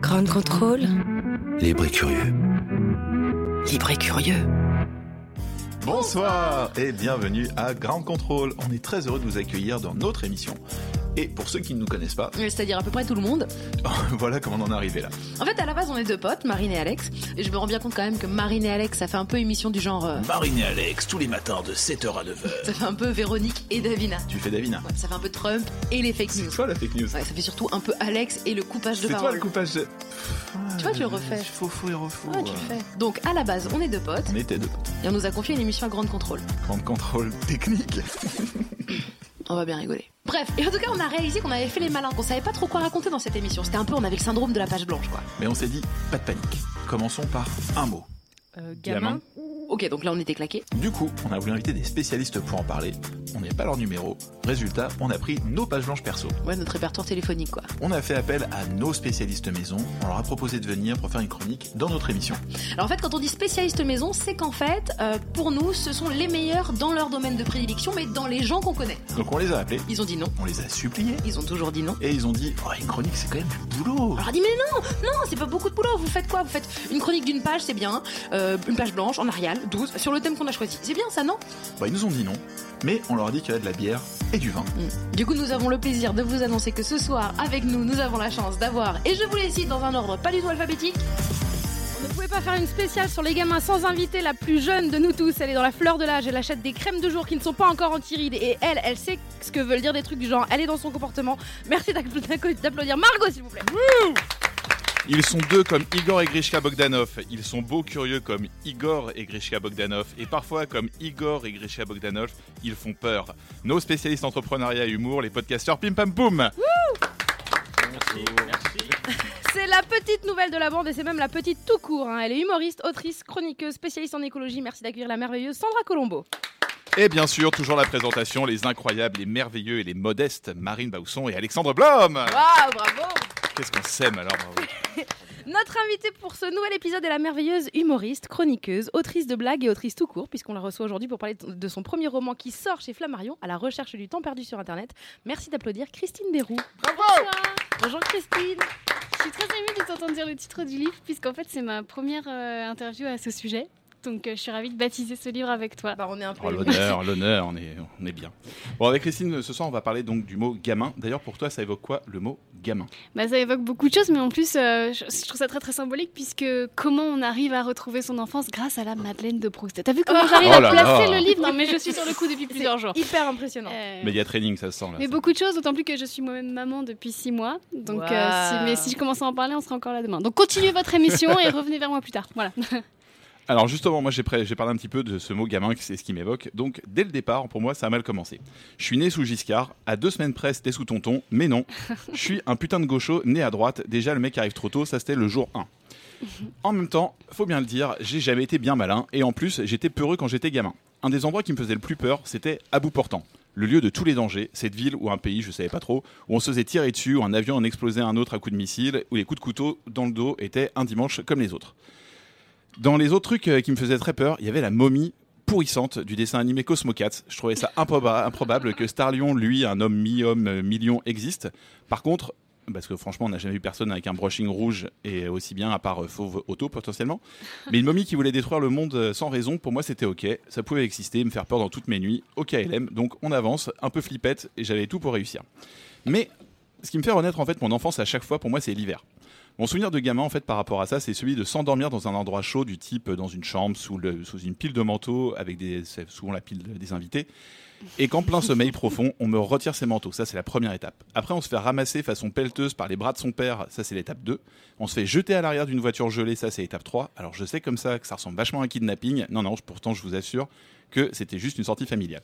Grand contrôle. Libre et curieux. Libre et curieux. Bonsoir et bienvenue à Grand Control. On est très heureux de vous accueillir dans notre émission. Et pour ceux qui ne nous connaissent pas, C'est-à-dire à peu près tout le monde. voilà comment on en est arrivé là. En fait, à la base, on est deux potes, Marine et Alex. Et je me rends bien compte quand même que Marine et Alex, ça fait un peu émission du genre. euh, Marine et Alex, tous les matins de 7h à 9h. ça fait un peu Véronique et Davina. Tu fais Davina. Ouais, ça fait un peu Trump et les fake news. C'est toi la fake news. Ouais, ça fait surtout un peu Alex et le coupage de C'est toi parole. le coupage de. Tu vois, tu le refais. Faux, faux et refaux. Ouais, tu le fais. Donc, à la base, on est deux potes. On était deux. Et on nous a confié une émission à grande contrôle. Grand contrôle technique. On va bien rigoler. Bref, et en tout cas, on a réalisé qu'on avait fait les malins, qu'on savait pas trop quoi raconter dans cette émission. C'était un peu, on avait le syndrome de la page blanche, quoi. Mais on s'est dit, pas de panique. Commençons par un mot. Gamin. Ok, donc là, on était claqués. Du coup, on a voulu inviter des spécialistes pour en parler. On n'avait pas leur numéro. Résultat, on a pris nos pages blanches perso. Ouais, notre répertoire téléphonique, quoi. On a fait appel à nos spécialistes maison. On leur a proposé de venir pour faire une chronique dans notre émission. Alors en fait, quand on dit spécialiste maison, c'est qu'en fait, euh, pour nous, ce sont les meilleurs dans leur domaine de prédilection, mais dans les gens qu'on connaît. Donc on les a appelés, Ils ont dit non. on les a suppliés. Ils ont toujours dit non. Et ils ont dit, oh, une chronique c'est quand même du boulot. Alors on a dit mais non, non, c'est pas beaucoup de boulot. Vous faites quoi? Vous faites une chronique d'une page, c'est bien. Euh, une page blanche en Arial, 12, sur le thème qu'on a choisi. C'est bien ça, non? Bah, ils nous ont dit non, mais on leur a dit qu'il y avait de la bière et du vin. Mm. Du coup, nous avons le plaisir de vous annoncer que ce soir, avec nous, nous avons la chance d'avoir, et je vous les cite dans un ordre pas du tout alphabétique, On ne pouvait pas faire une spéciale sur les gamins sans inviter la plus jeune de nous tous. Elle est dans la fleur de l'âge, elle achète des crèmes de jour qui ne sont pas encore anti-rides. Et elle, elle sait ce que veulent dire des trucs du genre. Elle est dans son comportement. Merci d'appl- d'applaudir Margot, s'il vous plaît. Ils sont deux comme Igor et Grishka Bogdanov. Ils sont beaux curieux comme Igor et Grishka Bogdanov. Et parfois, comme Igor et Grishka Bogdanov, ils font peur. Nos spécialistes entrepreneuriat et humour, les podcasteurs Pim Pam Poum. C'est la petite nouvelle de la bande et c'est même la petite tout court. hein. Elle est humoriste, autrice, chroniqueuse, spécialiste en écologie. Merci d'accueillir la merveilleuse Sandra Colombo. Et bien sûr, toujours la présentation, les incroyables, les merveilleux et les modestes Marine Bausson et Alexandre Blom. Waouh, bravo Qu'est-ce qu'on s'aime alors bravo. Notre invitée pour ce nouvel épisode est la merveilleuse humoriste, chroniqueuse, autrice de blagues et autrice tout court, puisqu'on la reçoit aujourd'hui pour parler de son premier roman qui sort chez Flammarion, à la recherche du temps perdu sur Internet. Merci d'applaudir Christine Béroux. Bravo Bonjour Christine. Je suis très émue de t'entendre dire le titre du livre, puisqu'en fait, c'est ma première euh, interview à ce sujet. Donc, euh, je suis ravie de baptiser ce livre avec toi. bah on est un peu. Oh, l'honneur, l'honneur, on est, on est bien. Bon, avec Christine, ce soir, on va parler donc du mot gamin. D'ailleurs, pour toi, ça évoque quoi le mot gamin? Bah, ça évoque beaucoup de choses, mais en plus, euh, je, je trouve ça très très symbolique, puisque comment on arrive à retrouver son enfance grâce à la Madeleine de Proust. T'as vu comment j'arrive Oh à là placer là. le livre? Non, mais je suis sur le coup depuis plusieurs jours. Hyper impressionnant. Euh, Média training, ça se sent là. mais ça. beaucoup de choses, d'autant plus que je suis moi-même maman depuis six mois. Donc, euh, si- mais si je commence à en parler, on sera encore là demain. Donc, continuez votre émission et revenez vers moi plus tard. Voilà. Alors justement, moi j'ai parlé un petit peu de ce mot gamin, c'est ce qui m'évoque. Donc dès le départ, pour moi, ça a mal commencé. Je suis né sous Giscard, à deux semaines près, c'était sous Tonton, mais non. Je suis un putain de gaucho, né à droite. Déjà, le mec arrive trop tôt, ça c'était le jour 1. En même temps, faut bien le dire, j'ai jamais été bien malin, et en plus, j'étais peureux quand j'étais gamin. Un des endroits qui me faisait le plus peur, c'était à bout portant. Le lieu de tous les dangers, cette ville ou un pays, je savais pas trop, où on se faisait tirer dessus, où un avion en explosait un autre à coups de missile, où les coups de couteau dans le dos étaient un dimanche comme les autres. Dans les autres trucs euh, qui me faisaient très peur, il y avait la momie pourrissante du dessin animé Cosmo Cats. Je trouvais ça improba- improbable que Starlion, lui, un homme mi-homme, euh, mi-lion, existe. Par contre, parce que franchement, on n'a jamais vu personne avec un brushing rouge et aussi bien à part euh, Fauve Auto potentiellement. Mais une momie qui voulait détruire le monde sans raison, pour moi, c'était ok. Ça pouvait exister, me faire peur dans toutes mes nuits. Au KLM, donc on avance, un peu flippette et j'avais tout pour réussir. Mais ce qui me fait renaître en fait mon enfance à chaque fois, pour moi, c'est l'hiver. Mon souvenir de gamin, en fait, par rapport à ça, c'est celui de s'endormir dans un endroit chaud, du type euh, dans une chambre, sous, une pile de manteaux, avec des, souvent la pile des invités. Et qu'en plein sommeil profond, on me retire ses manteaux. Ça, c'est la première étape. Après, on se fait ramasser façon pelleteuse par les bras de son père. Ça, c'est l'étape 2. On se fait jeter à l'arrière d'une voiture gelée. Ça, c'est l'étape 3. Alors, je sais comme ça que ça ressemble vachement à un kidnapping. Non, non, pourtant, je vous assure que c'était juste une sortie familiale.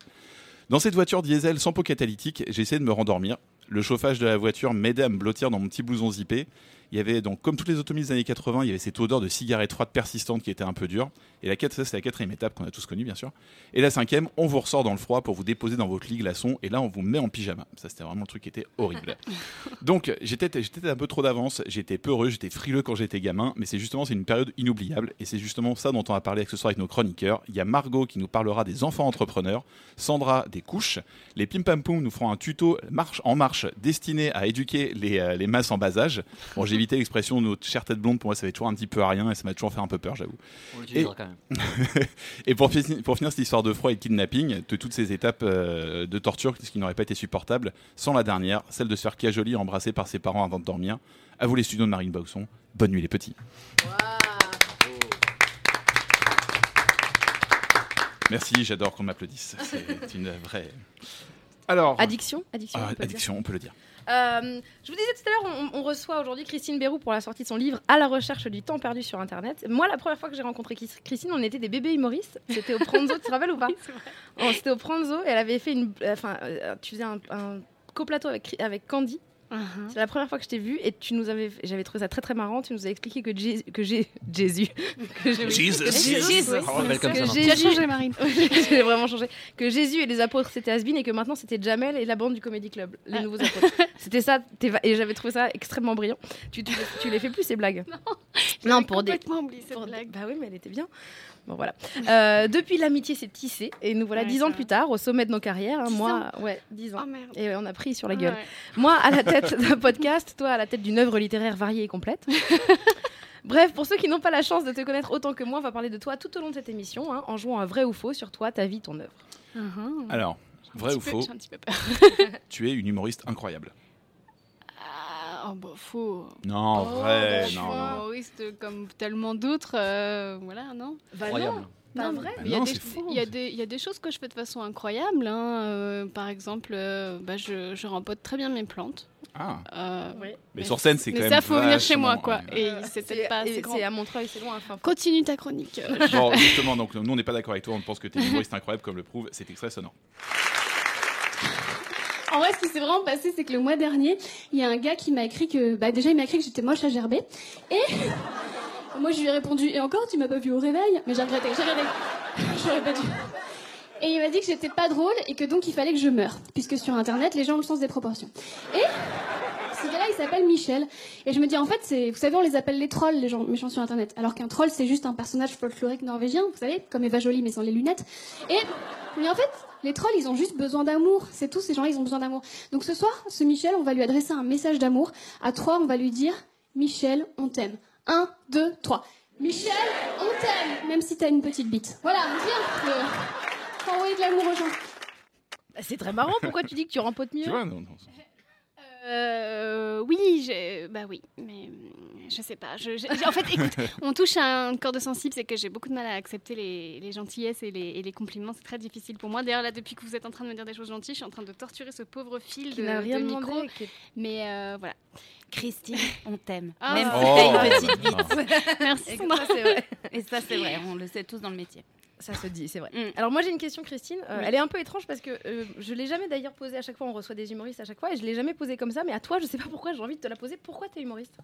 Dans cette voiture diesel sans pot catalytique, essayé de me rendormir. Le chauffage de la voiture m'aidait à me blottir dans mon petit blouson zippé. Il y avait donc, comme toutes les automobiles des années 80, il y avait cette odeur de cigarette froide persistante qui était un peu dure. Et la quatrième, c'est la quatrième étape qu'on a tous connue, bien sûr. Et la cinquième, on vous ressort dans le froid pour vous déposer dans votre lit glaçon. Et là, on vous met en pyjama. Ça, c'était vraiment le truc qui était horrible. donc, j'étais, un peu trop d'avance. J'étais peureux, j'étais frileux quand j'étais gamin. Mais c'est justement, c'est une période inoubliable. Et c'est justement ça dont on va parler ce soir avec nos chroniqueurs. Il y a Margot qui nous parlera des enfants entrepreneurs, Sandra des couches, les Pim Pam Poum nous feront un tuto marche en marche destiné à éduquer les, euh, les masses en bas âge. Bon, j'ai évité l'expression notre chère tête blonde. Pour moi, ça fait toujours un petit peu à rien et ça m'a toujours fait un peu peur, j'avoue. On l'utilisera quand même. Et pour, fi- pour finir cette histoire de froid et de kidnapping, de toutes ces étapes euh, de torture, ce qui n'aurait pas été supportable, sans la dernière, celle de se faire cajoler embrassé par ses parents avant de dormir. À vous les studios de Marine Bausson. Bonne nuit les petits. Merci, j'adore qu'on m'applaudisse. C'est une vraie. Alors. Addiction? Addiction, Ah, on peut dire? addiction, on peut le dire. Euh, je vous disais tout à l'heure, on, on reçoit aujourd'hui Christine Bérou pour la sortie de son livre À la recherche du temps perdu sur Internet. Moi, la première fois que j'ai rencontré Chris- Christine, on était des bébés humoristes. C'était au Pranzo, tu te rappelles ou pas C'était au Pranzo et elle avait fait une. Enfin, euh, tu faisais un, un coplateau avec, avec Candy. Uh-huh. C'est la première fois que je t'ai vu et tu nous avais, j'avais trouvé ça très très marrant. Tu nous as expliqué que Jé- que j'ai Jésus, que j'ai- Jésus, que Jésus- changé, Marine. j'ai vraiment changé. Que Jésus et les apôtres c'était Asbin et que maintenant c'était Jamel et la bande du Comedy Club, les Ah. nouveaux apôtres. C'était ça, t'es va- et j'avais trouvé ça extrêmement brillant. Tu, tu, tu les fais plus ces blagues Non, pour des. complètement oublié cette blague. Bah oui, mais elle était bien. Bon voilà. Euh, depuis l'amitié s'est tissée et nous voilà dix ans plus tard au sommet de nos carrières. hein, 10 moi, ouais, dix ans. Oh merde. Et on a pris sur la gueule. Ouais. Moi, à la tête d'un podcast, toi, à la tête d'une œuvre littéraire variée et complète. Bref, pour ceux qui n'ont pas la chance de te connaître autant que moi, on va parler de toi tout au long de cette émission, hein, en jouant un vrai ou faux sur toi, ta vie, ton œuvre. Uh-huh. Alors, vrai ou peu- faux, J'ai un petit peu peur. tu es une humoriste incroyable. Ah, oh, bah, faux. Non, Oh, vrai, bah, je suis non, non. humoriste comme tellement d'autres. euh, voilà, non Incroyable. Pas Non, vrai. mais Il y, a Non, des- c'est faux. il y, a des- il y a des choses que je fais de façon incroyable. hein, euh, par exemple, euh, bah, je, je rempote très bien mes plantes. Ah, Euh, mais sur scène, c'est quand mais même. ça, faut venir chez moi, quoi. ouais. Et peut-être pas et assez grand. c'est à Montreuil, c'est loin. Enfin, Continue ta chronique. Bon, justement, donc nous on n'est pas d'accord avec toi, on pense que tu es une humoriste incroyable comme le prouve cet extrait sonore. En vrai, ce qui s'est vraiment passé, c'est que le mois dernier, il y a un gars qui m'a écrit que, bah, déjà, il m'a écrit que j'étais moche à gerber. Et moi, je lui ai répondu, et encore, tu m'as pas vu au réveil? Mais j'ai regretté, j'ai regretté. J'aurais pas dû. Et il m'a dit que j'étais pas drôle et que donc il fallait que je meure, puisque sur Internet, les gens ont le sens des proportions. Et ce gars-là, il s'appelle Michel. Et je me dis, en fait, c'est, vous savez, on les appelle les trolls, les gens méchants sur Internet. Alors qu'un troll, c'est juste un personnage folklorique norvégien, vous savez, comme Eva Jolie, mais sans les lunettes. Et, mais en fait, les trolls, ils ont juste besoin d'amour. C'est tout, ces gens-là, ils ont besoin d'amour. Donc ce soir, ce Michel, on va lui adresser un message d'amour. À trois, on va lui dire, Michel, on t'aime. Un, deux, trois. Michel, on t'aime, même si t'as une petite bite. Voilà, viens. euh, faut envoyer de l'amour aux gens. Bah, c'est très marrant. Pourquoi tu dis que tu rempotes mieux Tu vois, non, non. Euh, oui, bah oui, mais hum, je sais pas. Je, en fait, écoute, on touche à un corde sensible, c'est que j'ai beaucoup de mal à accepter les, les gentillesses et les, et les compliments. C'est très difficile pour moi. D'ailleurs, là, depuis que vous êtes en train de me dire des choses gentilles, je suis en train de torturer ce pauvre fil Qui de, n'a rien de demandé. micro. qui Mais euh, voilà. Christine, on t'aime. Ah. Même Oh. si t'as une Oh. petite bite. Merci. Et que Sandra. ça, c'est vrai. Et ça, c'est vrai, on le sait tous dans le métier. Ça se dit, c'est vrai. Mm. Alors moi j'ai une question Christine, Euh, Oui. elle est un peu étrange parce que euh, je l'ai jamais d'ailleurs posée à chaque fois, on reçoit des humoristes à chaque fois et je l'ai jamais posée comme ça, mais à toi je sais pas pourquoi j'ai envie de te la poser. Pourquoi tu es humoriste?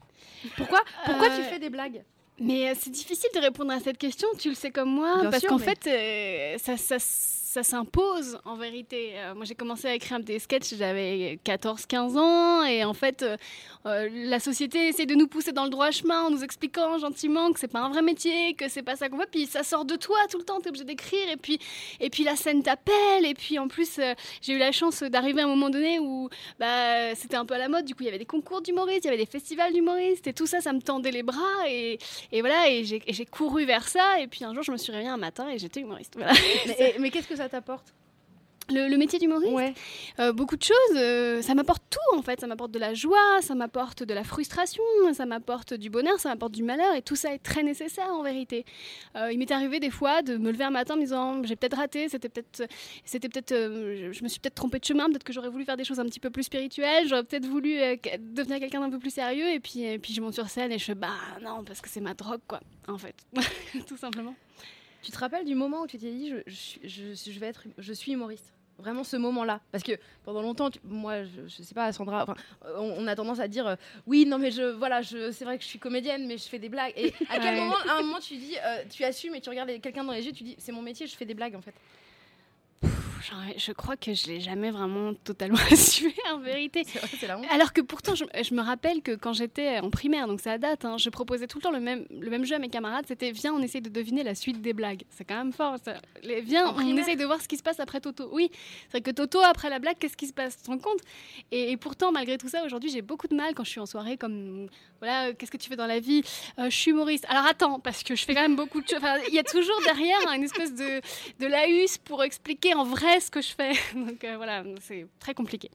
Pourquoi, pourquoi tu Euh, fais des blagues? Mais euh, c'est difficile de répondre à cette question, tu le sais comme moi, Bien parce qu'en mais- fait, euh, ça, ça, ça s'impose en vérité. Euh, moi, j'ai commencé à écrire des sketchs, j'avais 14-15 ans, et en fait, euh, euh, la société essaie de nous pousser dans le droit chemin en nous expliquant gentiment que c'est pas un vrai métier, que c'est pas ça qu'on veut, puis ça sort de toi tout le temps, t'es obligé d'écrire, et puis, et puis la scène t'appelle, et puis en plus, j'ai eu la chance d'arriver à un moment donné où bah, c'était un peu à la mode, du coup, il y avait des concours d'humoristes, il y avait des festivals d'humoristes, et tout ça, ça me tendait les bras, et, et voilà, et j'ai couru vers ça, et puis un jour, je me suis réveillée un matin et j'étais humoriste. Mais, mais qu'est-ce que ça t'apporte Le, le métier d'humoriste Ouais. Euh, beaucoup de choses. euh, ça m'apporte tout en fait. Ça m'apporte de la joie, ça m'apporte de la frustration, ça m'apporte du bonheur, ça m'apporte du malheur et tout ça est très nécessaire en vérité. Euh, il m'est arrivé des fois de me lever un matin en me disant j'ai peut-être raté, c'était peut-être, c'était peut-être, je, me suis peut-être trompée de chemin, peut-être que j'aurais voulu faire des choses un petit peu plus spirituelles, j'aurais peut-être voulu devenir quelqu'un d'un peu plus sérieux et puis, et puis je monte sur scène et je fais bah non parce que c'est ma drogue quoi en fait, tout simplement. Tu te rappelles du moment où tu t'es dit je, je, suis- je, je vais être, je suis humoriste? Vraiment ce moment-là Parce que pendant longtemps, tu- moi, je, je sais pas, Sandra, enfin, on, on a tendance à dire euh, oui, non, mais je, voilà, je, c'est vrai que je suis comédienne, mais je fais des blagues. Et à quel moment, à un moment, tu dis, euh, tu assumes et tu regardes quelqu'un dans les yeux, tu dis, c'est mon métier, je fais des blagues en fait? Je crois que je l'ai jamais vraiment totalement assumé en vérité. Vrai. Alors que pourtant, je, je me rappelle que quand j'étais en primaire, donc ça date, hein, je proposais tout le temps le même, le même jeu à mes camarades. C'était viens, on essaye de deviner la suite des blagues. C'est quand même fort. ça. Les- viens, En on primaire essaye de voir ce qui se passe après Toto. Oui, c'est vrai que Toto, après la blague, qu'est-ce qui se passe? Tu te rends compte? Et, et pourtant, malgré tout ça, aujourd'hui, j'ai beaucoup de mal quand je suis en soirée, comme voilà, euh, qu'est-ce que tu fais dans la vie? Euh, Je suis humoriste. Alors attends, parce que je fais quand même beaucoup de choses. Enfin, Il y a toujours derrière une espèce de, de laïus pour expliquer en vrai ce que je fais. Donc euh, voilà, c'est très compliqué.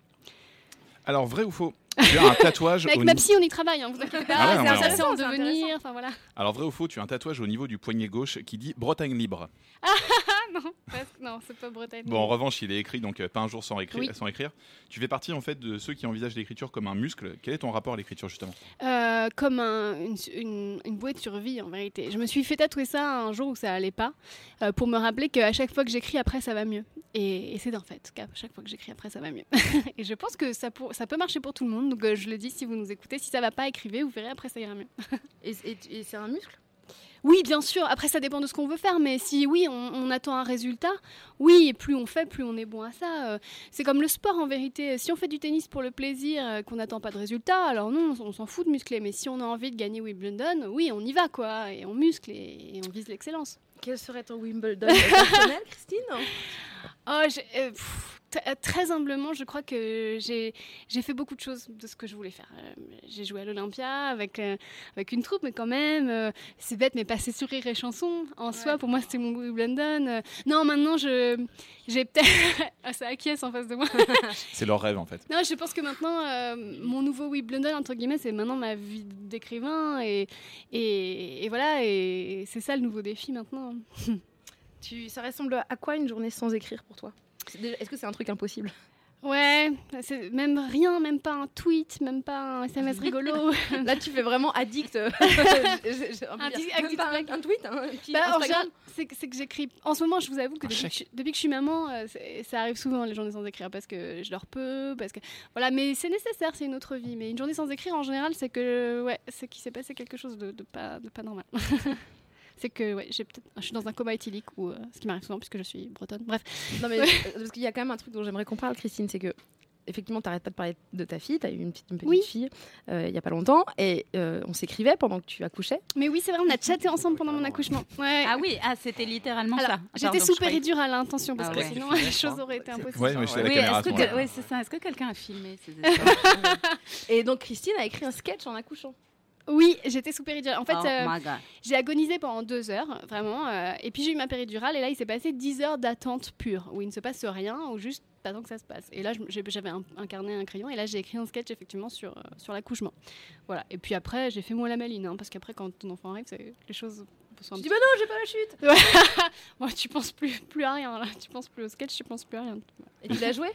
Alors, vrai ou faux? Tu as un tatouage avec au ma niveau- psy, on y travaille, hein, vous inquiétez pas. Ah ouais, c'est non, intéressant, en c'est devenir. Enfin voilà. Alors, vrai ou faux Tu as un tatouage au niveau du poignet gauche qui dit Bretagne libre. Ah non, presque- non, c'est pas Bretagne. Bon, en revanche, il est écrit, donc euh, pas un jour sans, écri- Oui. sans écrire. Tu fais partie en fait de ceux qui envisagent l'écriture comme un muscle. Quel est ton rapport à l'écriture justement? Euh, comme un- une, une, une bouée de survie en vérité. Je me suis fait tatouer ça un jour où ça allait pas, euh, pour me rappeler qu'à chaque fois que j'écris après ça va mieux. Et, et c'est un fait qu'à chaque fois que j'écris après ça va mieux. et je pense que ça, pour- ça peut marcher pour tout le monde. Donc euh, je le dis si vous nous écoutez, si ça va pas, écrivez, vous verrez après ça ira mieux. Et, et- et c'est un muscle? Oui, bien sûr. Après, ça dépend de ce qu'on veut faire. Mais si oui, on, on attend un résultat, oui, et plus on fait, plus on est bon à ça. Euh, C'est comme le sport en vérité. Si on fait du tennis pour le plaisir, euh, qu'on n'attend pas de résultat, alors non, on s'en fout de muscler. Mais si on a envie de gagner Wimbledon, oui, on y va, quoi. Et on muscle et, et on vise l'excellence. Quel serait ton Wimbledon personnel, Christine? Oh, euh, pff, euh, très humblement, je crois que j'ai fait beaucoup de choses de ce que je voulais faire. Euh, j'ai joué à l'Olympia avec, euh, avec une troupe, mais quand même, euh, c'est bête, mais passer sur Rire et Chanson, en soi, pour moi, c'était mon. Euh, non, maintenant, je j'ai peut-être... ah, ça acquiesce en face de moi. C'est leur rêve en fait. non, je pense que maintenant, euh, mon nouveau Wimbledon, entre guillemets, c'est maintenant ma vie d'écrivain. Et, et, et voilà, et c'est ça le nouveau défi maintenant. tu, Ça ressemble à quoi une journée sans écrire pour toi? Est-ce que c'est un truc impossible? Ouais, c'est même rien, même pas un tweet, même pas un SMS rigolo. Là, tu fais vraiment addict. un, tweet, hein, Bah, en Instagram. général, c'est que, j'écris. En ce moment, je vous avoue que depuis que, je, depuis que je suis maman, euh, ça arrive souvent les journées sans écrire parce que je dors peu, parce que voilà. Mais c'est nécessaire, c'est une autre vie. Mais une journée sans écrire, en général, c'est que ouais, c'est qu'il s'est passé quelque chose de, de pas de pas normal. c'est que ouais, j'ai peut-être, je suis dans un coma éthylique ou euh, ce qui m'arrive souvent puisque je suis bretonne. Bref, Non, mais euh, parce qu'il y a quand même un truc dont j'aimerais qu'on parle, Christine, c'est que. Effectivement, tu n'arrêtes pas de parler de ta fille. Tu as eu une petite, une petite Oui. fille euh, il y a pas longtemps et euh, on s'écrivait pendant que tu accouchais. mais oui, c'est vrai, on a chatté ensemble pendant mon accouchement. Ouais. Ah oui, ah, c'était littéralement Alors, ça. J'étais sous péridurale à l'intention parce Ah que sinon les choses auraient été impossibles. Ouais, mais Oui, est-ce ce que. Est-ce que quelqu'un a filmé ces Et donc, Christine a écrit un sketch en accouchant. Oui, j'étais sous péridurale. En fait, oh euh, j'ai agonisé pendant deux heures, vraiment. euh, et puis j'ai eu ma péridurale, et là, il s'est passé 10 heures d'attente pure, où il ne se passe rien, ou juste t'attends que ça se passe. Et là, je- j'avais un, un carnet, un crayon, et là, j'ai écrit un sketch, effectivement, sur, euh, sur l'accouchement. Voilà. Et puis après, j'ai fait moi la maline, hein, parce qu'après, quand ton enfant arrive, les choses sont un Tu petit dis, bah non, j'ai pas la chute. Moi, tu penses plus, plus à rien, là. Tu penses plus au sketch, tu penses plus à rien. Et tu l'as joué?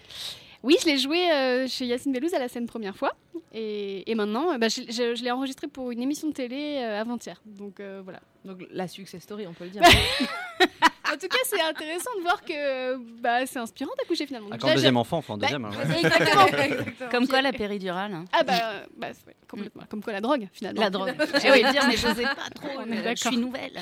Oui, je l'ai joué euh, chez Yacine Bellouz à la scène première fois. Et, et maintenant, euh, bah, je, je- je l'ai enregistré pour une émission de télé euh, avant-hier. Donc euh, voilà. Donc, la success story, on peut le dire. En tout cas, c'est intéressant de voir que bah, c'est inspirant d'accoucher finalement. Ah, quand là, deuxième enfant, enfin, Bah, deuxième. hein, ouais. Exactement. exactement. Comme quoi la péridurale. hein. Ah bah, bah, ouais, complètement. Comme quoi la drogue finalement. La drogue. J'allais dire, mais j'osais pas trop. Mais Je suis nouvelle.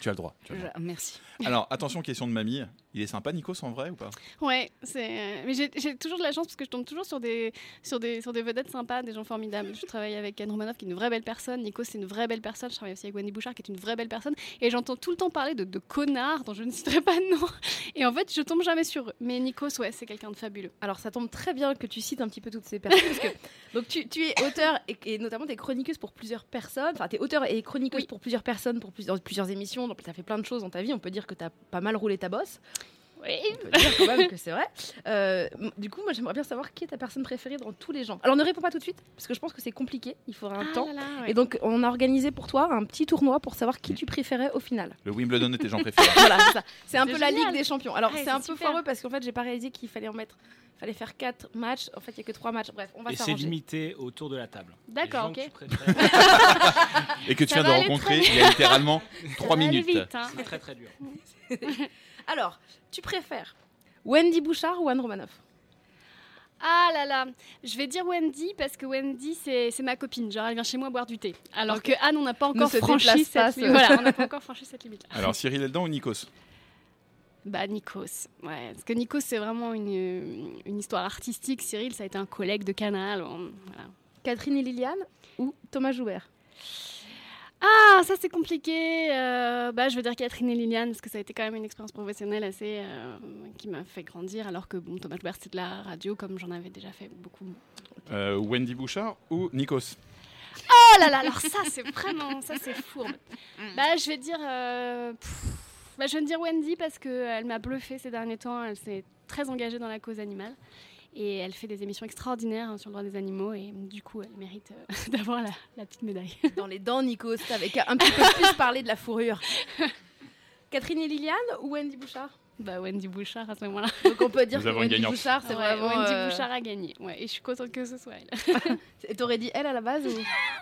Tu as le droit. tu as le droit. Je- Merci. Alors, attention, question de mamie. Il est sympa, Nikos, en vrai ou pas? Ouais, c'est. euh, Mais j'ai toujours de la chance parce que je tombe toujours sur des, sur des, sur des vedettes sympas, des gens formidables. Je travaille avec Anne Romanoff qui est une vraie belle personne. Nico, c'est une vraie belle personne. Je travaille aussi avec Wendy Bouchard qui est une vraie belle personne. Et j'entends tout le temps parler de, de connards dont je ne citerai pas de nom. Et en fait, je tombe jamais sur eux. Mais Nikos, ouais, c'est quelqu'un de fabuleux. Alors, ça tombe très bien que tu cites un petit peu toutes ces personnes. parce que, donc, tu, tu es auteur et, et notamment tu es chroniqueuse pour plusieurs personnes. Enfin, tu es auteur et chroniqueuse Oui. pour plusieurs personnes, pour plusieurs, plusieurs émissions. Donc, tu as fait plein de choses dans ta vie. On peut dire que tu as pas mal roulé ta bosse. Oui. On peut dire quand même que c'est vrai. Euh, du coup, moi, j'aimerais bien savoir qui est ta personne préférée dans tous les genres. Alors, ne réponds pas tout de suite, parce que je pense que c'est compliqué. Il faudra un temps. Et donc, on a organisé pour toi un petit tournoi pour savoir qui tu préférais au final. Le Wimbledon de tes gens préférés. Voilà, c'est ça. C'est un peu la. Ligue des Champions. Alors, Ouais, c'est un peu foireux parce qu'en fait, j'ai pas réalisé qu'il fallait en mettre. fallait faire 4 matchs. En fait, il n'y a que 3 matchs. Bref, on va Et c'est limité autour de la table. D'accord, gens ok. que tu préfères- Et que tu Ça viens de rencontrer il y a littéralement 3 Ça va aller minutes. vite, hein. C'est très très dur. Alors, tu préfères Wendy Bouchard ou Anne Romanoff? Ah là là, je vais dire Wendy parce que Wendy c'est ma copine, genre elle vient chez moi boire du thé. Alors que Anne on n'a pas encore franchi cette limite. Voilà, on n'a pas encore franchi cette limite. Alors Cyril Eldon ou Nikos? Bah Nikos, ouais, parce que Nikos c'est vraiment une, une histoire artistique. Cyril ça a été un collègue de Canal. on- voilà. Catherine et Liliane ou Thomas Joubert? Ah, ça c'est compliqué. Euh, bah, je veux dire Catherine et Liliane parce que ça a été quand même une expérience professionnelle assez euh, qui m'a fait grandir. Alors que bon, Thomas Joubert c'est de la radio comme j'en avais déjà fait beaucoup. Euh, Wendy Bouchard ou Nikos Oh là là, alors ça c'est vraiment, ça c'est fourbe. Bah, je vais dire, euh, pff, bah, je vais dire Wendy parce que elle m'a bluffé ces derniers temps. Elle s'est très engagée dans la cause animale. Et elle fait des émissions extraordinaires hein, sur le droit des animaux et du coup elle mérite euh, d'avoir la, la petite médaille. Dans les dents, Nikos, avec un petit peu plus parler de la fourrure. Catherine et Liliane ou Wendy Bouchard? Bah Wendy Bouchard à ce moment-là. Donc on peut dire Nous que Wendy. Bouchard, c'est Ouais, vraiment. Wendy euh, Bouchard a gagné. Ouais, et je suis contente que ce soit elle. Et t'aurais dit elle à la base ou?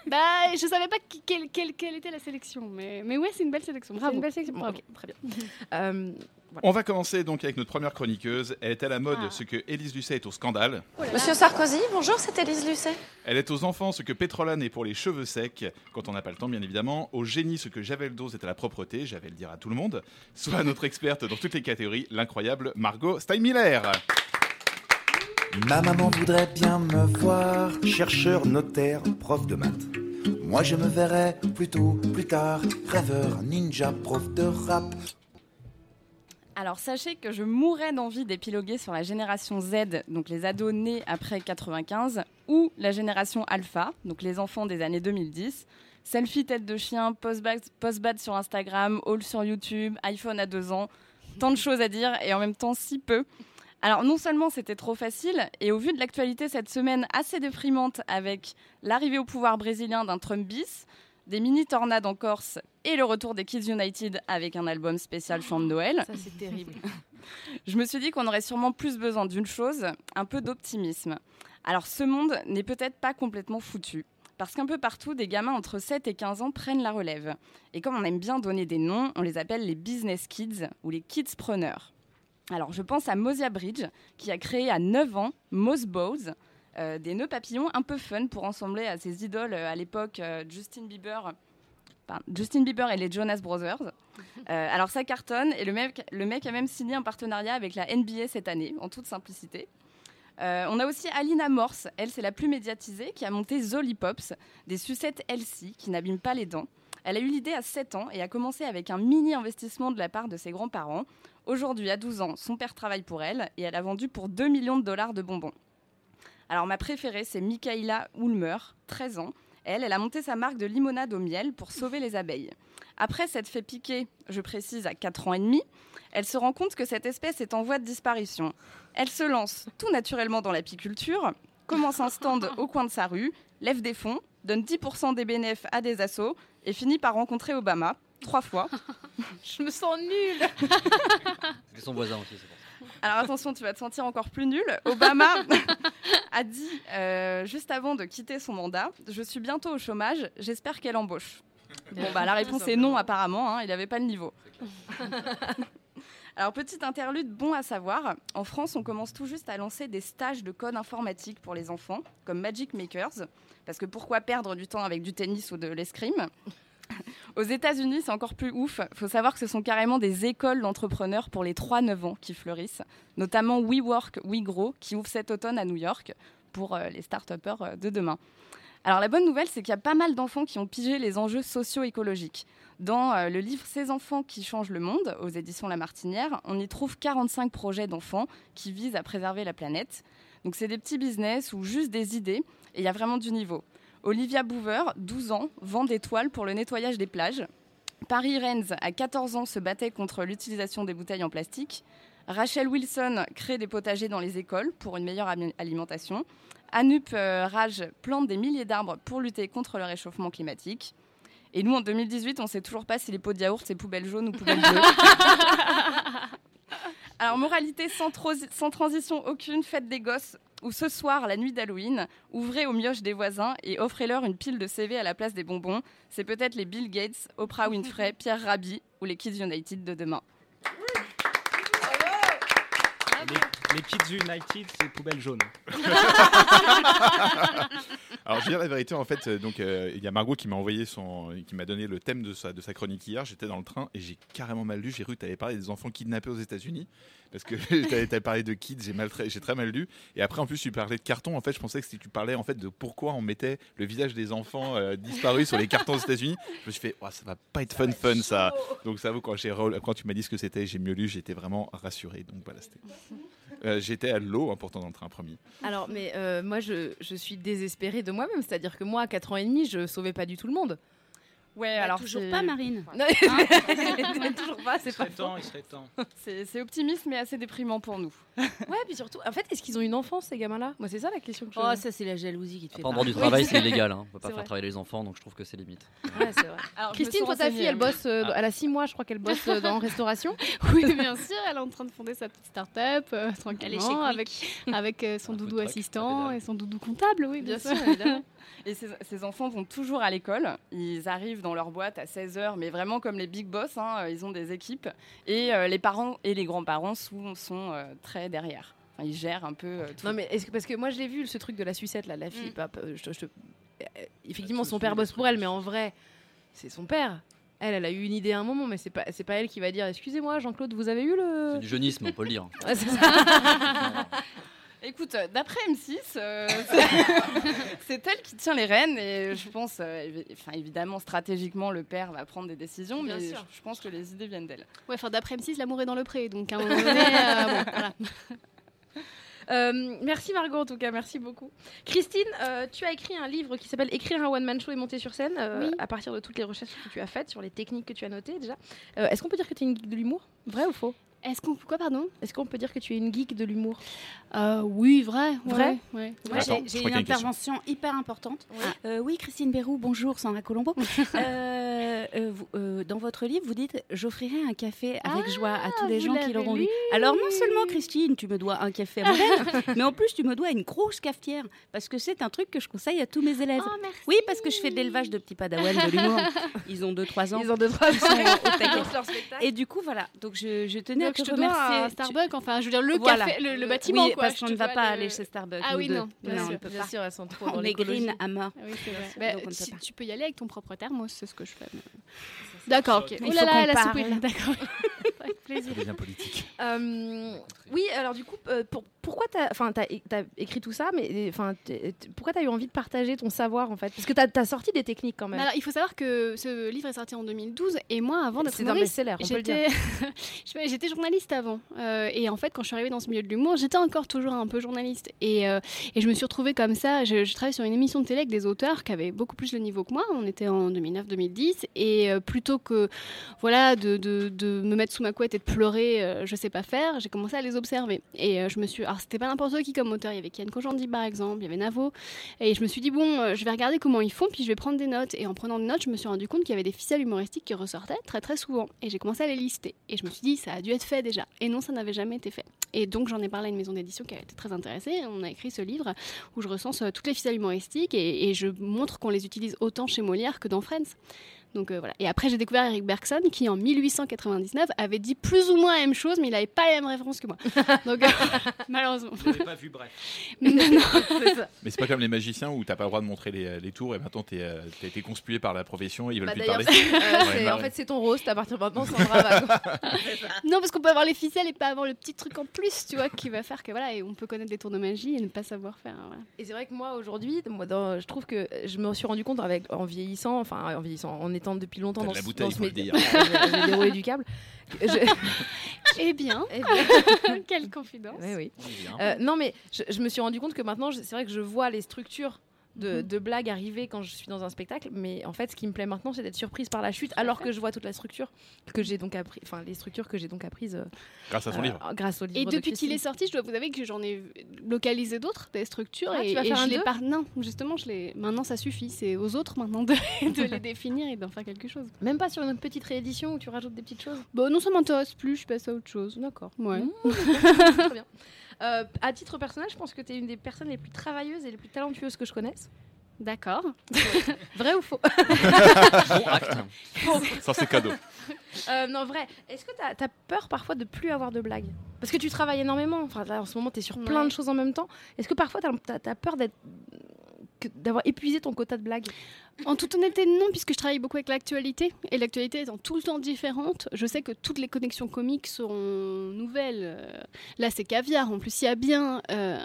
Bah je savais pas qui- quelle, quelle, quelle était la sélection, mais, mais ouais c'est une belle sélection. C'est Bravo. une belle sélection. Bravo. Ok, très bien. Euh, On va commencer donc avec notre première chroniqueuse. Elle est à la mode Ah. ce que Élise Lucet est au scandale. Monsieur Sarkozy, bonjour, c'est Élise Lucet. Elle est aux enfants ce que Pétrolane est pour les cheveux secs, quand on n'a pas le temps bien évidemment. Au génie ce que Javel Dose est à la propreté, j'avais le dire à tout le monde. Soit notre experte dans toutes les catégories, l'incroyable Margot Steinmiller. Ma maman voudrait bien me voir, chercheur, notaire, prof de maths. Moi je me verrais plutôt plus tard, rêveur, ninja, prof de rap. Alors sachez que je mourrais d'envie d'épiloguer sur la génération Z, donc les ados nés après 95, ou la génération Alpha, donc les enfants des années 2010. Selfie tête de chien, post-bad sur Instagram, haul sur YouTube, iPhone à deux ans, tant de choses à dire et en même temps si peu. Alors non seulement c'était trop facile, et au vu de l'actualité cette semaine assez déprimante avec l'arrivée au pouvoir brésilien d'un Trump bis, des mini-tornades en Corse et le retour des Kids United avec un album spécial chant de Noël. Ça c'est terrible. Je me suis dit qu'on aurait sûrement plus besoin d'une chose, un peu d'optimisme. Alors ce monde n'est peut-être pas complètement foutu. Parce qu'un peu partout, des gamins entre 7 et 15 ans prennent la relève. Et comme on aime bien donner des noms, on les appelle les business kids ou les kids preneurs. Alors je pense à Mosia Bridge, qui a créé à 9 ans Moss Bows, euh, des nœuds papillons un peu fun pour ressembler à ses idoles euh, à l'époque, euh, Justin Bieber. Justin Bieber et les Jonas Brothers. Euh, alors ça cartonne et le mec, le mec a même signé un partenariat avec la NBA cette année, en toute simplicité. Euh, on a aussi Alina Morse, elle c'est la plus médiatisée, qui a monté Zolly Pops, des sucettes Elsie qui n'abîment pas les dents. Elle a eu l'idée à 7 ans et a commencé avec un mini investissement de la part de ses grands-parents. Aujourd'hui, à 12 ans, son père travaille pour elle et elle a vendu pour 2 millions de dollars de bonbons. Alors ma préférée, c'est Michaela Ulmer, 13 ans. Elle, elle a monté sa marque de limonade au miel pour sauver les abeilles. Après s'être fait piquer, je précise, à 4 ans et demi, elle se rend compte que cette espèce est en voie de disparition. Elle se lance tout naturellement dans l'apiculture, commence un stand au coin de sa rue, lève des fonds, donne 10% des bénéfices à des assos et finit par rencontrer Obama, trois fois. Je me sens nulle. C'est son voisin aussi, c'est ça. Alors attention, tu vas te sentir encore plus nul. Obama a dit euh, juste avant de quitter son mandat Je suis bientôt au chômage, j'espère qu'elle embauche. Bon, bah, la réponse est non, apparemment, hein, il n'avait pas le niveau. Alors, petite interlude bon à savoir en France, on commence tout juste à lancer des stages de code informatique pour les enfants, comme Magic Makers. Parce que pourquoi perdre du temps avec du tennis ou de l'escrime? Aux États-Unis, c'est encore plus ouf. Il faut savoir que ce sont carrément des écoles d'entrepreneurs pour les 3-9 ans qui fleurissent, notamment WeWork, WeGrow, qui ouvre cet automne à New York pour euh, les start-upers euh, de demain. Alors la bonne nouvelle, c'est qu'il y a pas mal d'enfants qui ont pigé les enjeux socio-écologiques. Dans euh, le livre Ces enfants qui changent le monde, aux éditions La Martinière, on y trouve 45 projets d'enfants qui visent à préserver la planète. Donc c'est des petits business ou juste des idées, et il y a vraiment du niveau. Olivia Boover, 12 ans, vend des toiles pour le nettoyage des plages. Paris Rennes, à 14 ans, se battait contre l'utilisation des bouteilles en plastique. Rachel Wilson crée des potagers dans les écoles pour une meilleure alimentation. Anup euh, Raj plante des milliers d'arbres pour lutter contre le réchauffement climatique. Et nous, en 2018, on ne sait toujours pas si les pots de yaourt, c'est poubelle jaune ou poubelle bleue. Alors, moralité sans, sans transition aucune, faites des gosses ou ce soir, la nuit d'Halloween, ouvrez aux mioches des voisins et offrez-leur une pile de CV à la place des bonbons. C'est peut-être les Bill Gates, Oprah Winfrey, Pierre Rabhi ou les Kids United de demain. Les, les Kids United, c'est poubelle jaune. Alors, je dire la vérité, en fait, euh, donc euh, il y a Margot qui m'a envoyé son, qui m'a donné le thème de sa, de sa chronique hier. J'étais dans le train et j'ai carrément mal lu. J'ai cru que tu avais parlé des enfants kidnappés aux États-Unis parce que tu parlé de kids. J'ai mal, très- j'ai très mal lu. Et après, en plus, tu parlais de cartons. En fait, je pensais que c'était- tu parlais en fait de pourquoi on mettait le visage des enfants euh, disparus sur les cartons aux États-Unis. Je me suis fait, Ouah, ça va pas être fun, fun ça. Donc ça vaut quand j'ai quand tu m'as dit ce que c'était, j'ai mieux lu. J'étais vraiment rassuré. Donc voilà, c'était. Euh, j'étais à l'eau, hein, pourtant dans le train, promis. Alors, mais euh, moi, je, je suis désespérée de moi-même. C'est-à-dire que moi, à 4 ans et demi, je sauvais pas du tout le monde. Ouais, Bah, alors toujours pas, Marine. Non, Hein toujours pas, c'est Il pas serait temps, faux. il serait temps. C'est c'est optimiste mais assez déprimant pour nous. Ouais, puis surtout, en fait, est-ce qu'ils ont une enfance, ces gamins-là? Moi, c'est ça la question que je Oh, ça, c'est la jalousie qui te fait. Pas en droit du travail, c'est illégal. Hein. On peut pas faire vrai. travailler les enfants, donc je trouve que c'est limite. Ouais, c'est vrai. Alors, je me Christine, toi, ta fille, elle bosse, euh, elle a 6 mois, je crois qu'elle bosse euh, dans restauration. Oui, bien sûr, elle est en train de fonder sa petite start-up euh, tranquillement avec, avec euh, son doudou assistant et son doudou comptable, oui, Bien sûr. Et ces, ces enfants vont toujours à l'école. Ils arrivent dans leur boîte à 16h, mais vraiment comme les big boss. hein, ils ont des équipes. Et euh, les parents et les grands-parents sont, sont, euh, très derrière. Enfin, ils gèrent un peu euh, tout. Non, mais est-ce que, parce que moi, je l'ai vu, ce truc de la sucette, là, la fille. Mm. pap- euh, je te- je te- euh, effectivement, son père bosse pour elle, mais en vrai, c'est son père. Elle, elle a eu une idée à un moment, mais c'est pas, c'est pas elle qui va dire Excusez-moi, Jean-Claude, vous avez eu le. C'est du jeunisme, on peut le dire. Écoute, euh, d'après M6, euh, c'est- elle qui tient les rênes. Et je pense, euh, enfin, évidemment, stratégiquement, le père va prendre des décisions. Bien mais sûr. je, je pense que les idées viennent d'elle. Ouais, enfin, d'après M6, l'amour est dans le pré, donc à un moment donné, euh, bon, voilà. Euh, merci Margot en tout cas, merci beaucoup. Christine, euh, tu as écrit un livre qui s'appelle Écrire un one-man show et monter sur scène euh, Oui. à partir de toutes les recherches que tu as faites sur les techniques que tu as notées déjà. Euh, Est-ce qu'on peut dire que tu es une geek de l'humour? Vrai ou faux? Est-ce qu'on quoi, pardon? Est-ce qu'on peut dire que tu es une geek de l'humour? Euh, Oui, vrai. Vrai? ouais. Moi, Attends, j'ai- une intervention hyper importante. Euh, oui, Christine Bérou, bonjour, Sandra Colombo. Euh, euh, vous- euh, dans votre livre, vous dites J'offrirai un café avec Ah, joie à tous les gens qui l'auront lu. Alors, non seulement, Christine, tu me dois un café à mais en plus, tu me dois une grosse cafetière. Parce que c'est un truc que je conseille à tous mes élèves. Oh, merci. Oui, parce que je fais de l'élevage de petits padawans de l'humour. Ils ont 2-3 ans. Ils ont deux trois Ils sont au taquet. Dans leur spectacle. Et du coup, voilà. Donc, je, je tenais Donc, à je te dois Tu- Starbucks, enfin, je veux dire, le Voilà. café, le, le bâtiment, Oui, quoi. parce qu'on ne va pas le- aller chez Starbucks. Ah oui, non, bien Non, sûr, on peut Bien pas. sûr, elles sont trop On dans est l'écologie. green à mort. Oui. Donc, Bah, on ne peut tu, peux y aller avec ton propre thermos, c'est ce que je fais. D'accord, ok. Oh là là, qu'on elle a parle. soupiré, d'accord. Avec plaisir. Ça devient politique. Euh, oui, alors du coup, euh, pour- pourquoi tu as, écrit tout ça, mais enfin, pourquoi tu as eu envie de partager ton savoir en fait? Parce que tu as, sorti des techniques quand même. Alors, il faut savoir que ce livre est sorti en 2012 et moi, avant d'être C'est un humoriste, best-seller, on peut le dire. j'étais journaliste avant. Euh, et en fait, quand je suis arrivée dans ce milieu de l'humour, j'étais encore toujours un peu journaliste. Et, euh, et je me suis retrouvée comme ça. Je, je travaillais sur une émission de télé avec des auteurs qui avaient beaucoup plus le niveau que moi. On était en 2009-2010. Et euh, plutôt que voilà, de, de- de me mettre sous ma de pleurer, euh, je sais pas faire, j'ai commencé à les observer. Et euh, je me suis. Alors, c'était pas n'importe qui comme auteur. Il y avait Kian Kojandi, par exemple, il y avait Navo. Et je me suis dit, bon, euh, je vais regarder comment ils font, puis je vais prendre des notes. Et en prenant des notes, je me suis rendu compte qu'il y avait des ficelles humoristiques qui ressortaient très très souvent. Et j'ai commencé à les lister. Et je me suis dit, ça a dû être fait déjà. Et non, ça n'avait jamais été fait. Et donc j'en ai parlé à une maison d'édition qui a été très intéressée. On a écrit ce livre où je recense toutes les ficelles humoristiques et, et je montre qu'on les utilise autant chez Molière que dans Friends. Donc euh, voilà. Et après, j'ai découvert Eric Bergson qui, en 1899, avait dit plus ou moins la même chose, mais il n'avait pas les mêmes références que moi. Donc, euh, malheureusement. Je n'avais pas vu, bref. Mais non, C'est ça. Mais c'est pas comme les magiciens où t'as pas le droit de montrer les, les tours et maintenant t'es, euh, t'as été conspué par la profession et ils veulent Bah, plus d'ailleurs, parler. c'est- euh, Ouais, c'est- bah, en fait, c'est ton roast à partir de maintenant, quoi. Non, parce qu'on peut avoir les ficelles et pas avoir le petit truc en plus, tu vois, qui va faire que voilà, et on peut connaître des tours de magie et ne pas savoir faire. voilà. Et c'est vrai que moi aujourd'hui, moi, dans- je trouve que je me suis rendu compte avec en vieillissant, enfin en vieillissant, en étant depuis longtemps T'as de dans, la bouteille, dans ce. J'ai j'ai déroulé du câble. je- Eh bien, Eh bien. quelle confidence. Oui. Euh, non, mais je, je me suis rendu compte que maintenant, c'est vrai que je vois les structures de, Mhm. de blagues arriver quand je suis dans un spectacle, mais en fait, ce qui me plaît maintenant, c'est d'être surprise par la chute, alors que je vois toute la structure que j'ai donc appris, enfin les structures que j'ai donc apprises euh, Grâce à son euh, livre. grâce au livre. Et de depuis qu'il est sorti, je dois vous avouer que j'en ai localisé d'autres, des structures. Ah, et, tu vas et faire je un les par... Non, justement, je les... maintenant ça suffit. C'est aux autres maintenant de, de les définir et d'en faire quelque chose. Même pas sur une petite réédition où tu rajoutes des petites choses? Bon, non, ça m'intéresse plus, je passe à autre chose. D'accord. Ouais. Mmh, Très bien. Euh, à titre personnel, je pense que tu es une des personnes les plus travailleuses et les plus talentueuses que je connaisse. D'accord. Vrai ou faux? Bon acte. Ça c'est cadeau. Euh, Non, vrai. Est-ce que tu as, peur parfois de plus avoir de blagues? Parce que tu travailles énormément. Enfin, là, en ce moment, tu es sur plein de choses en même temps. Est-ce que parfois, tu as, peur d'avoir épuisé ton quota de blagues? En toute honnêteté, non, puisque je travaille beaucoup avec l'actualité. Et l'actualité étant tout le temps différente, je sais que toutes les connexions comiques seront nouvelles. Euh, Là, c'est caviar. En plus, il y a bien euh,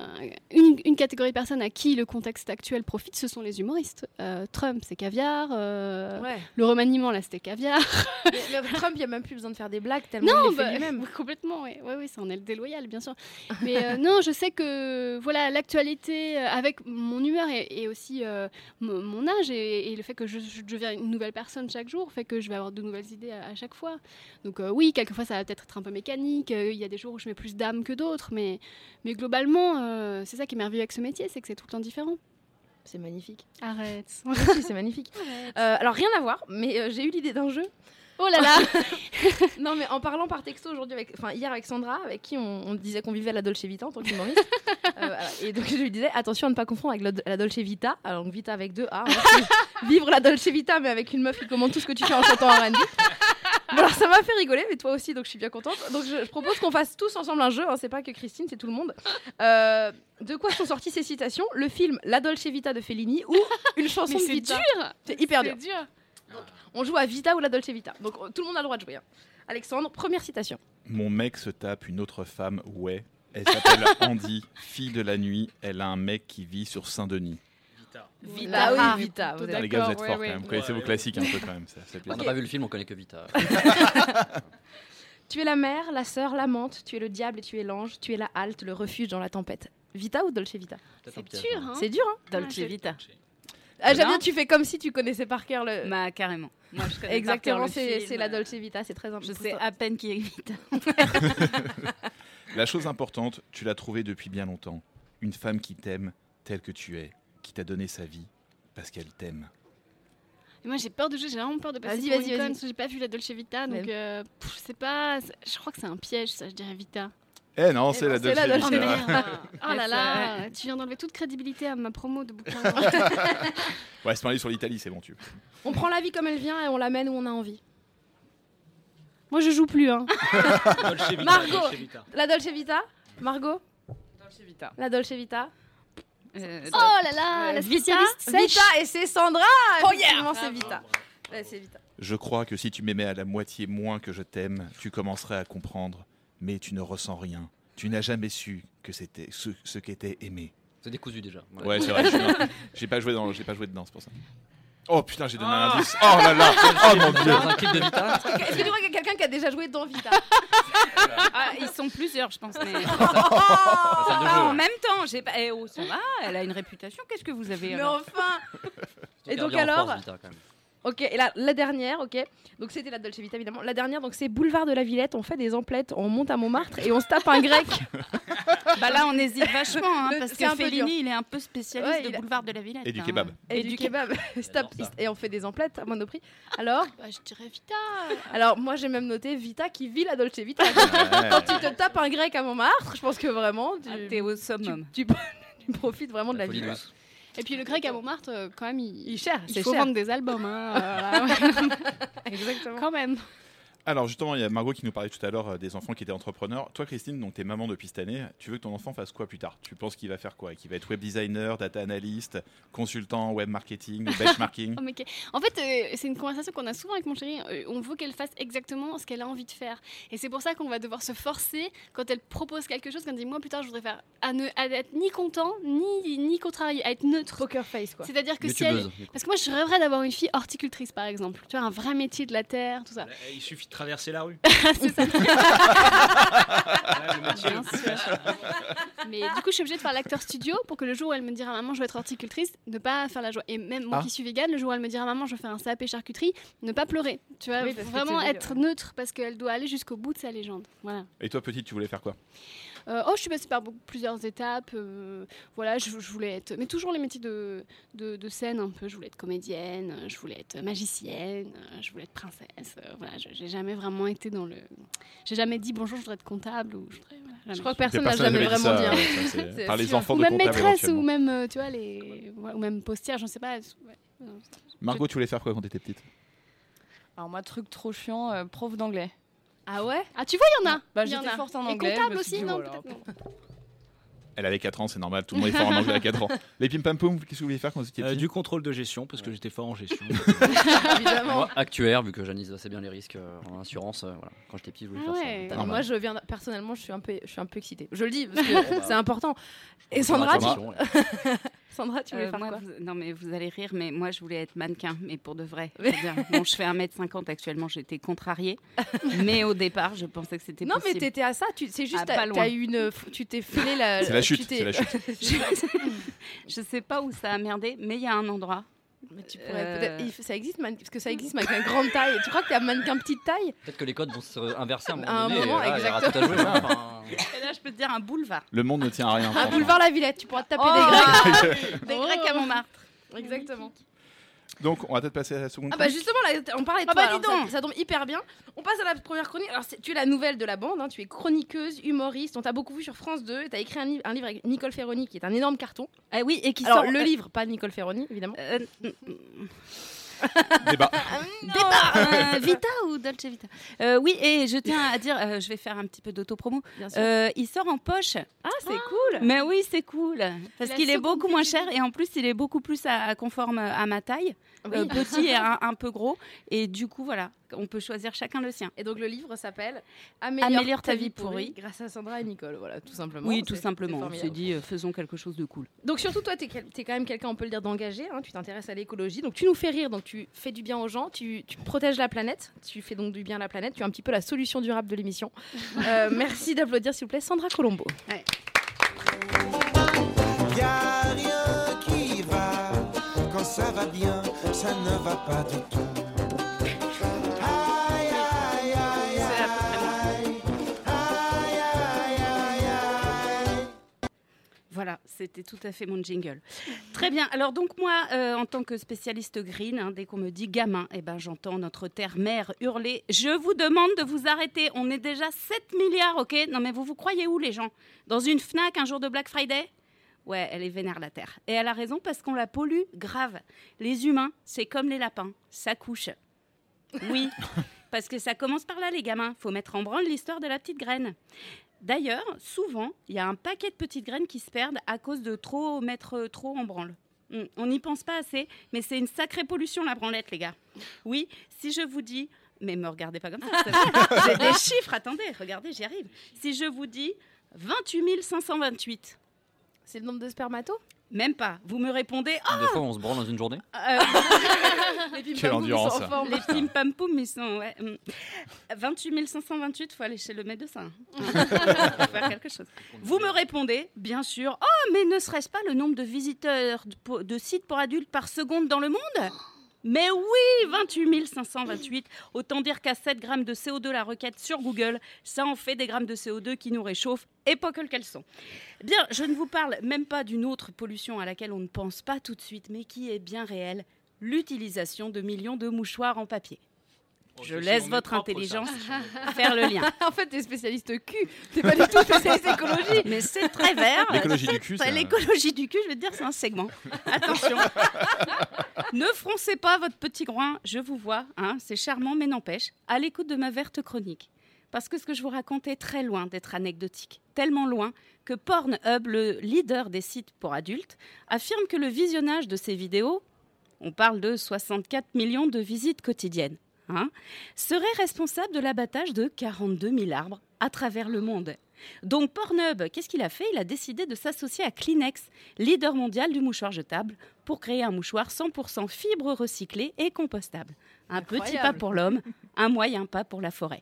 une, une catégorie de personnes à qui le contexte actuel profite, ce sont les humoristes. Euh, Trump, c'est caviar. euh, Ouais. Le remaniement, là, c'était caviar. mais, mais Trump, il n'y a même plus besoin de faire des blagues tellement Non, il les fait bah, lui-même. complètement, oui, ouais, ouais, ça en est le déloyal, bien sûr. Mais non, je sais que voilà l'actualité, avec mon humeur et, et aussi mon mon âge et, et le fait que je, je deviens une nouvelle personne chaque jour, fait que je vais avoir de nouvelles idées à, à chaque fois. Donc euh, oui, quelquefois ça va peut-être être un peu mécanique. euh, Il y a des jours où je mets plus d'âme que d'autres, mais, mais globalement, euh, c'est ça qui est merveilleux avec ce métier, c'est que c'est tout le temps différent. C'est magnifique. Arrête. C'est magnifique. Euh, alors, rien à voir, mais euh, j'ai eu l'idée d'un jeu. Oh là là Non, mais en parlant par texto aujourd'hui, avec, enfin hier avec Sandra, avec qui on, on disait qu'on vivait la Dolce Vita en tant qu'humoriste. Euh. Et donc je lui disais attention à ne pas confondre avec la, la Dolce Vita, alors Vita avec deux A. hein. Vivre la Dolce Vita, mais avec une meuf qui commande tout ce que tu fais en chantant en R&B. Bon, alors ça m'a fait rigoler, mais toi aussi, donc je suis bien contente. Donc je, je propose qu'on fasse tous ensemble un jeu. hein. C'est pas que Christine, c'est tout le monde. Euh, de quoi sont sorties ces citations? Le film La Dolce Vita de Fellini ou une chanson Mais de c'est Vita? dur C'est hyper C'est dur. dur. On joue à Vita ou la Dolce Vita. Donc euh, tout le monde a le droit de jouer. hein. Alexandre, première citation. Mon mec se tape une autre femme, ouais. Elle s'appelle Andy, fille de la nuit. Elle a un mec qui vit sur Saint-Denis. Vita, oui, Ah, Vita. vous Ah, êtes- les gars, vous êtes ouais, forts ouais. quand même. Vous connaissez vos classiques un peu quand même. Ça, ça fait On n'a pas vu le film, on connaît que Vita. Tu es la mère, la sœur, l'amante, tu es le diable et tu es l'ange, tu es la halte, le refuge dans la tempête. Vita ou Dolce Vita? C'est dur, hein. C'est dur, hein Dolce Vita. Ah, J'aime bien, tu fais comme si tu connaissais par cœur le. Bah, carrément. Moi, je connais Exactement, le c'est film. c'est la Dolce Vita, c'est très Je important. sais à peine qui est Vita. La chose importante, tu l'as trouvée depuis bien longtemps. Une femme qui t'aime telle que tu es, qui t'a donné sa vie parce qu'elle t'aime. Et moi j'ai peur de jouer, j'ai vraiment peur de passer Vas-y, pour vas-y, une vas-y. conne, parce que j'ai pas vu la Dolce Vita, donc euh, pff, je sais pas, c'est- je crois que c'est un piège ça, je dirais Vita. Eh non, Eh c'est non, la Dolce Oh Dolce Vita. merde Oh là là Tu viens d'enlever toute crédibilité à ma promo de bouquin. Ouais, c'est pas aller sur l'Italie, c'est bon, tu. On prend la vie comme elle vient et on l'amène où on a envie. Moi je joue plus, hein. Dolce Vita, Margot. Dolce Vita. La Dolce Vita Margot Dolce Vita. La Dolce Vita Euh, Oh là là, Euh, la Vita, spécialiste sèche. Vita et c'est Sandra Oh Effectivement, c'est Vita. Ouais, c'est Vita. Je crois que si tu m'aimais à la moitié moins que je t'aime, tu commencerais à comprendre. Mais tu ne ressens rien. Tu n'as jamais su que c'était ce, ce qu'était aimer. C'est décousu déjà. Ouais, c'est vrai. J'ai pas joué dans, j'ai pas joué dedans, c'est pour ça. Oh putain, j'ai donné un indice. Oh là là. Oh mon dieu. Dans un clip de Vita Est-ce que tu vois qu'il y a quelqu'un qui a déjà joué dans Vita? Ah, ils sont plusieurs, je pense. Mais... Ah, jeu. en même temps, j'ai pas. Eh oh, ça va, elle a une réputation. Qu'est-ce que vous avez Mais alors enfin Et donc alors force, Vita, quand même. Ok, et la, la dernière, ok. Donc c'était la Dolce Vita évidemment. La dernière, donc c'est Boulevard de la Villette. On fait des emplettes, on monte à Montmartre et on se tape un grec. Bah là, on hésite vachement, hein, Le- parce que Fellini, il est un peu spécialiste Ouais, de boulevard de la Villette. Et du hein. kebab. Et, Et du du kebab. Stop, et on fait des emplettes à monoprix. Alors, Bah, je dirais Vita. alors moi j'ai même noté Vita qui vit la Dolce Vita. Ouais. Quand tu te tapes un grec à Montmartre, je pense que vraiment tu, Ah, T'es au summum. tu, tu profites vraiment de la Folie vie. Et puis le grec à Montmartre, euh, quand même, il, Il cher, il faut cher. vendre des albums, hein. euh, voilà. Exactement. quand même. Alors justement, il y a Margot qui nous parlait tout à l'heure euh, des enfants qui étaient entrepreneurs. Toi, Christine, donc t'es maman depuis cette année. Tu veux que ton enfant fasse quoi plus tard? Tu penses qu'il va faire quoi? Qu'il va être web designer, data analyst, consultant web marketing, benchmarking? Oh, En fait, euh, c'est une conversation qu'on a souvent avec mon chéri. Euh, on veut qu'elle fasse exactement ce qu'elle a envie de faire. Et c'est pour ça qu'on va devoir se forcer quand elle propose quelque chose, quand elle dit Moi, plus tard, je voudrais faire. à ne à être ni content, ni, ni contrarié, à être neutre. Poker face quoi. C'est-à-dire que si elle. Parce que moi, je rêverais d'avoir une fille horticultrice, par exemple. Tu vois, un vrai métier de la terre, tout ça. Il suffit de traverser la rue. c'est ça. Mais du coup, je suis obligée de faire l'acteur studio pour que le jour où elle me dira maman, je veux être horticultrice, ne pas faire la joie. Et même moi Ah. qui suis végane, le jour où elle me dira maman, je veux faire un CAP charcuterie, ne pas pleurer. Tu vois, Oui, vraiment être neutre parce qu'elle doit aller jusqu'au bout de sa légende. Voilà. Et toi, petite, tu voulais faire quoi? Euh, oh, je suis passée par beaucoup- plusieurs étapes. euh, voilà, je, je voulais être. Mais toujours les métiers de, de, de scène un peu. Je voulais être comédienne, je voulais être magicienne, je voulais être princesse. euh, voilà, je- j'ai jamais vraiment été dans le. J'ai jamais dit bonjour, je voudrais être comptable ou je voudrais. voilà, jamais. Je crois que personne n'a jamais dit vraiment ça, dit. hein. Par les sûr. enfants ou de même maîtresse ou même euh, tu vois les ouais, ou même postière j'en sais pas ouais. Margot, tu voulais faire quoi quand t'étais petite? Alors moi, truc trop chiant, euh, prof d'anglais. Ah ouais Ah, tu vois, il y en a. Bah, Il y en j'étais a. forte en Et anglais, comptable me suis aussi, dit, non voilà. peut-être non. Elle avait 4 ans, c'est normal. Tout le monde est fort en anglais à 4 ans. Les pim pam poum, qu'est-ce que vous vouliez faire quand vous étiez Euh, petit du contrôle de gestion, parce que j'étais fort en gestion. Évidemment. Moi, actuaire, vu que j'analyse assez bien les risques euh, en assurance, euh, voilà. quand j'étais petit, je voulais Ah faire ouais. ça. Moi, je viens personnellement, je suis un peu, je suis un peu excitée. Je le dis parce que c'est important. Et Sandra. Sandra, tu voulais Euh, faire moi, quoi vous- Non, mais vous allez rire, mais moi, je voulais être mannequin, mais pour de vrai. Bon, je fais 1m50 actuellement, j'étais contrariée. mais au départ, je pensais que c'était Non, mais possible. t'étais à ça. Tu, c'est juste, Ah, eu une, tu t'es filé la. C'est la tu chute, c'est la chute. je, je sais pas où ça a merdé, mais il y a un endroit. Mais tu pourrais Euh, peut-être. Ça existe, man- parce que ça existe mannequin grande taille. Tu crois que t'as mannequin petite taille? Peut-être que les codes vont se inverser à un moment À un donné. et moment, là, il y aura tout à exactement. jouer, hein, enfin, Et là, je peux te dire un boulevard. Le monde ne tient à rien. Un boulevard La Villette. Tu pourras te taper Oh des grecs. Des Grecs à Montmartre. Exactement. Donc, on va peut-être passer à la seconde. Ah bah justement, là, on parlait de Ah toi, bah, alors dis ça, donc. ça tombe hyper bien. On passe à la première chronique. Alors tu es la nouvelle de la bande, hein, tu es chroniqueuse, humoriste. On t'a beaucoup vu sur France 2. Tu as écrit un, livre- un livre avec Nicole Ferroni qui est un énorme carton. Ah oui, et qui Alors sort le euh, livre, pas Nicole Ferroni évidemment. euh, Débat. Débat euh, Vita ou Dolce Vita Euh, Oui, et je tiens à dire, euh, je vais faire un petit peu d'autopromo. Euh, il sort en poche. ah c'est cool. Mais oui, c'est cool. Parce qu'il est beaucoup moins cher et en plus, il est beaucoup plus à, à conforme à ma taille. Oui. Euh, petit et un, un peu gros. Et du coup, voilà, on peut choisir chacun le sien. Et donc le livre s'appelle Améliore, Améliore ta vie pourrie. grâce à Sandra et Nicole. Voilà, tout simplement. Oui, tout simplement. On s'est dit, euh, faisons quelque chose de cool. Donc surtout toi, tu es, quand même quelqu'un, on peut le dire, d'engagé. hein, tu t'intéresses à l'écologie. Donc tu nous fais rire, donc tu fais du bien aux gens, tu, tu protèges la planète, tu fais donc du bien à la planète. Tu es un petit peu la solution durable de l'émission. Euh, merci d'applaudir s'il vous plaît Sandra Colombo. Y a rien qui va quand ça va bien, ça ne va pas du tout. Aïe, aïe, aïe, aïe, aïe, aïe, aïe, aïe. Voilà, c'était tout à fait mon jingle. Très bien. Alors donc moi, euh, en tant que spécialiste green, hein, dès qu'on me dit gamin, eh ben j'entends notre terre-mère hurler. Je vous demande de vous arrêter. On est déjà 7 milliards, ok? Non mais vous vous croyez où les gens? Dans une Fnac un jour de Black Friday? Ouais, elle est vénère la terre. Et elle a raison parce qu'on la pollue grave. Les humains, c'est comme les lapins, ça couche. Oui, parce que ça commence par là les gamins. Faut mettre en branle l'histoire de la petite graine. D'ailleurs, souvent, il y a un paquet de petites graines qui se perdent à cause de trop mettre euh, trop en branle. Hmm, On n'y pense pas assez, mais c'est une sacrée pollution la branlette, les gars. Oui, si je vous dis, mais me regardez pas comme ça, j'ai des chiffres, attendez, regardez, j'y arrive. Si je vous dis 28 528, C'est le nombre de spermatos même pas, vous me répondez, oh, Des fois, on se branle dans une journée. euh, Les pim Quelle endurance, sont en ça. forme. les pim pam poum, ils sont. Ouais. hum. 28 528, faut aller chez le médecin. Faut faire quelque chose. Vous me répondez, bien sûr. Oh, mais ne serait-ce pas le nombre de visiteurs de sites pour adultes par seconde dans le monde? Mais oui, 28 528. Autant dire qu'à 7 grammes de CO2 la requête sur Google, ça en fait des grammes de CO2 qui nous réchauffent et pas que le caleçon. Bien, je ne vous parle même pas d'une autre pollution à laquelle on ne pense pas tout de suite, mais qui est bien réelle l'utilisation de millions de mouchoirs en papier. Je laisse votre intelligence faire le lien. en fait, t'es spécialiste cul. T'es pas du tout spécialiste écologie. Mais c'est très vert. L'écologie du C'est- cul, L'écologie du cul, je vais te dire, c'est un segment. Attention. ne froncez pas votre petit groin, je vous vois. hein, c'est charmant, mais n'empêche. À l'écoute de ma verte chronique. Parce que ce que je vous raconte est très loin d'être anecdotique. Tellement loin que Pornhub, le leader des sites pour adultes, affirme que le visionnage de ces vidéos, on parle de 64 millions de visites quotidiennes, hein, serait responsable de l'abattage de 42 000 arbres à travers le monde. Donc Pornhub, qu'est-ce qu'il a fait? Il a décidé de s'associer à Kleenex, leader mondial du mouchoir jetable, pour créer un mouchoir 100% fibre recyclée et compostable. Un petit pas pour l'homme, un moyen pas pour la forêt.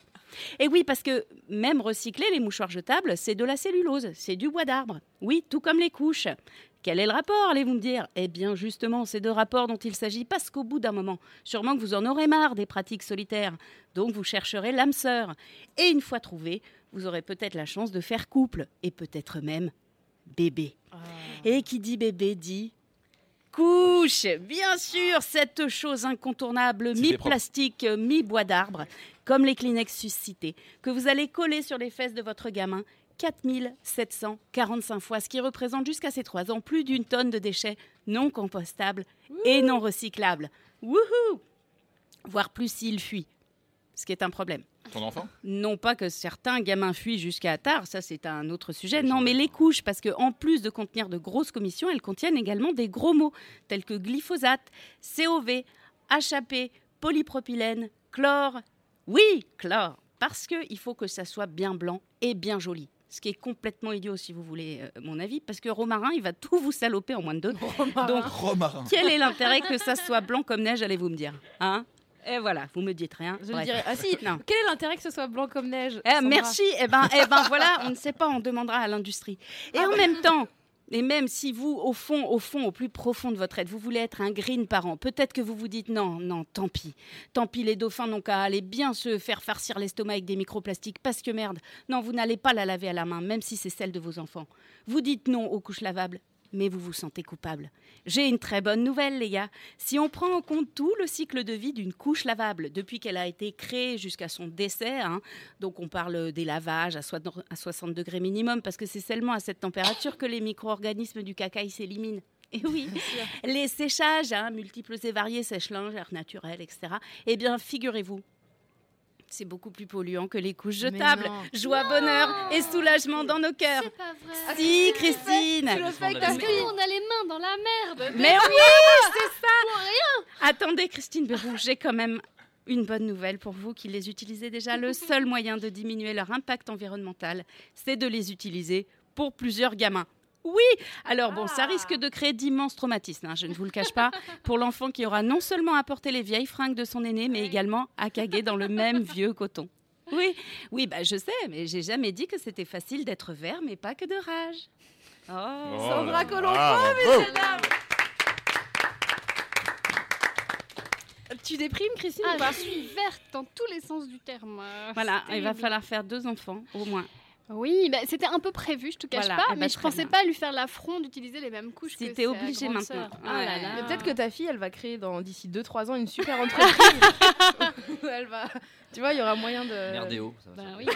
Et oui, parce que même recycler les mouchoirs jetables, c'est de la cellulose, c'est du bois d'arbre. Oui, tout comme les couches. Quel est le rapport, allez-vous me dire? Eh bien, justement, c'est de rapports dont il s'agit parce qu'au bout d'un moment, sûrement que vous en aurez marre des pratiques solitaires. Donc, vous chercherez l'âme sœur. Et une fois trouvé, vous aurez peut-être la chance de faire couple et peut-être même bébé. Et qui dit bébé dit couche. Bien sûr, cette chose incontournable, mi-plastique, mi-bois d'arbre, comme les Kleenex suscités, que vous allez coller sur les fesses de votre gamin 4745 fois, ce qui représente jusqu'à ses 3 ans plus d'une tonne de déchets non compostables et non recyclables. Wouhou Voire plus s'il fuit, ce qui est un problème. Ton enfant? Non pas que certains gamins fuient jusqu'à tard, ça c'est un autre sujet. Non, mais les couches, parce qu'en plus de contenir de grosses commissions, elles contiennent également des gros mots tels que glyphosate, COV, HAP, polypropylène, chlore. Oui, chlore, parce qu'il faut que ça soit bien blanc et bien joli. Ce qui est complètement idiot si vous voulez euh, mon avis, parce que Romarin, il va tout vous saloper en moins de deux. Donc, Romarin. quel est l'intérêt que ça soit blanc comme neige, allez-vous me dire hein? Et voilà, vous me dites rien. Je dirais, ah si, Non. quel est l'intérêt que ce soit blanc comme neige? Eh, merci. Eh ben, eh ben voilà, on ne sait pas, on demandera à l'industrie. Et Ah en même temps, et même si vous, au fond, au fond, au plus profond de votre être, vous voulez être un green parent, peut-être que vous vous dites non, non, tant pis. Tant pis, les dauphins n'ont qu'à aller bien se faire farcir l'estomac avec des microplastiques, parce que merde, non, vous n'allez pas la laver à la main, même si c'est celle de vos enfants. Vous dites non aux couches lavables, mais vous vous sentez coupable. J'ai une très bonne nouvelle, les gars. Si on prend en compte tout le cycle de vie d'une couche lavable, depuis qu'elle a été créée jusqu'à son décès, hein, donc on parle des lavages à, soi- à 60 degrés minimum, parce que c'est seulement à cette température que les micro-organismes du caca s'éliminent. Et oui, les séchages, hein, multiples et variés, sèche-linge, air naturel, etc. Eh bien, figurez-vous, c'est beaucoup plus polluant que les couches jetables. non. Joie, bonheur et soulagement dans nos cœurs. C'est pas vrai. Ah, Si, Christine. Tu le fais parce que nous, on a les mains dans la merde. Mais oui, c'est ça. Pour rien. Attendez, Christine Bérou, j'ai quand même une bonne nouvelle pour vous qui les utilisez déjà. Le seul moyen de diminuer leur impact environnemental, c'est de les utiliser pour plusieurs gamins. Oui, alors bon, ça risque de créer d'immenses traumatismes, hein, je ne vous le cache pas, pour l'enfant qui aura non seulement à porter les vieilles fringues de son aîné, mais également à caguer dans le même vieux coton. Oui, oui, bah je sais, mais j'ai jamais dit que c'était facile d'être vert, mais pas que de rage. Oh, Oh Sandra Colombo, mais c'est là. Tu déprimes, Christine Ah, ou pas je suis verte dans tous les sens du terme. euh, Voilà, il va falloir faire deux enfants au moins. Oui, bah, c'était un peu prévu, je te cache Voilà, pas, eh mais je très pensais bien. pas lui faire l'affront d'utiliser les mêmes couches Si que t'es obligée maintenant. Ah Oh là là là. Mais peut-être que ta fille, elle va créer dans d'ici 2-3 ans une super entreprise. elle va. Tu vois, il y aura moyen de. Merdéo, ça va. Bah oui.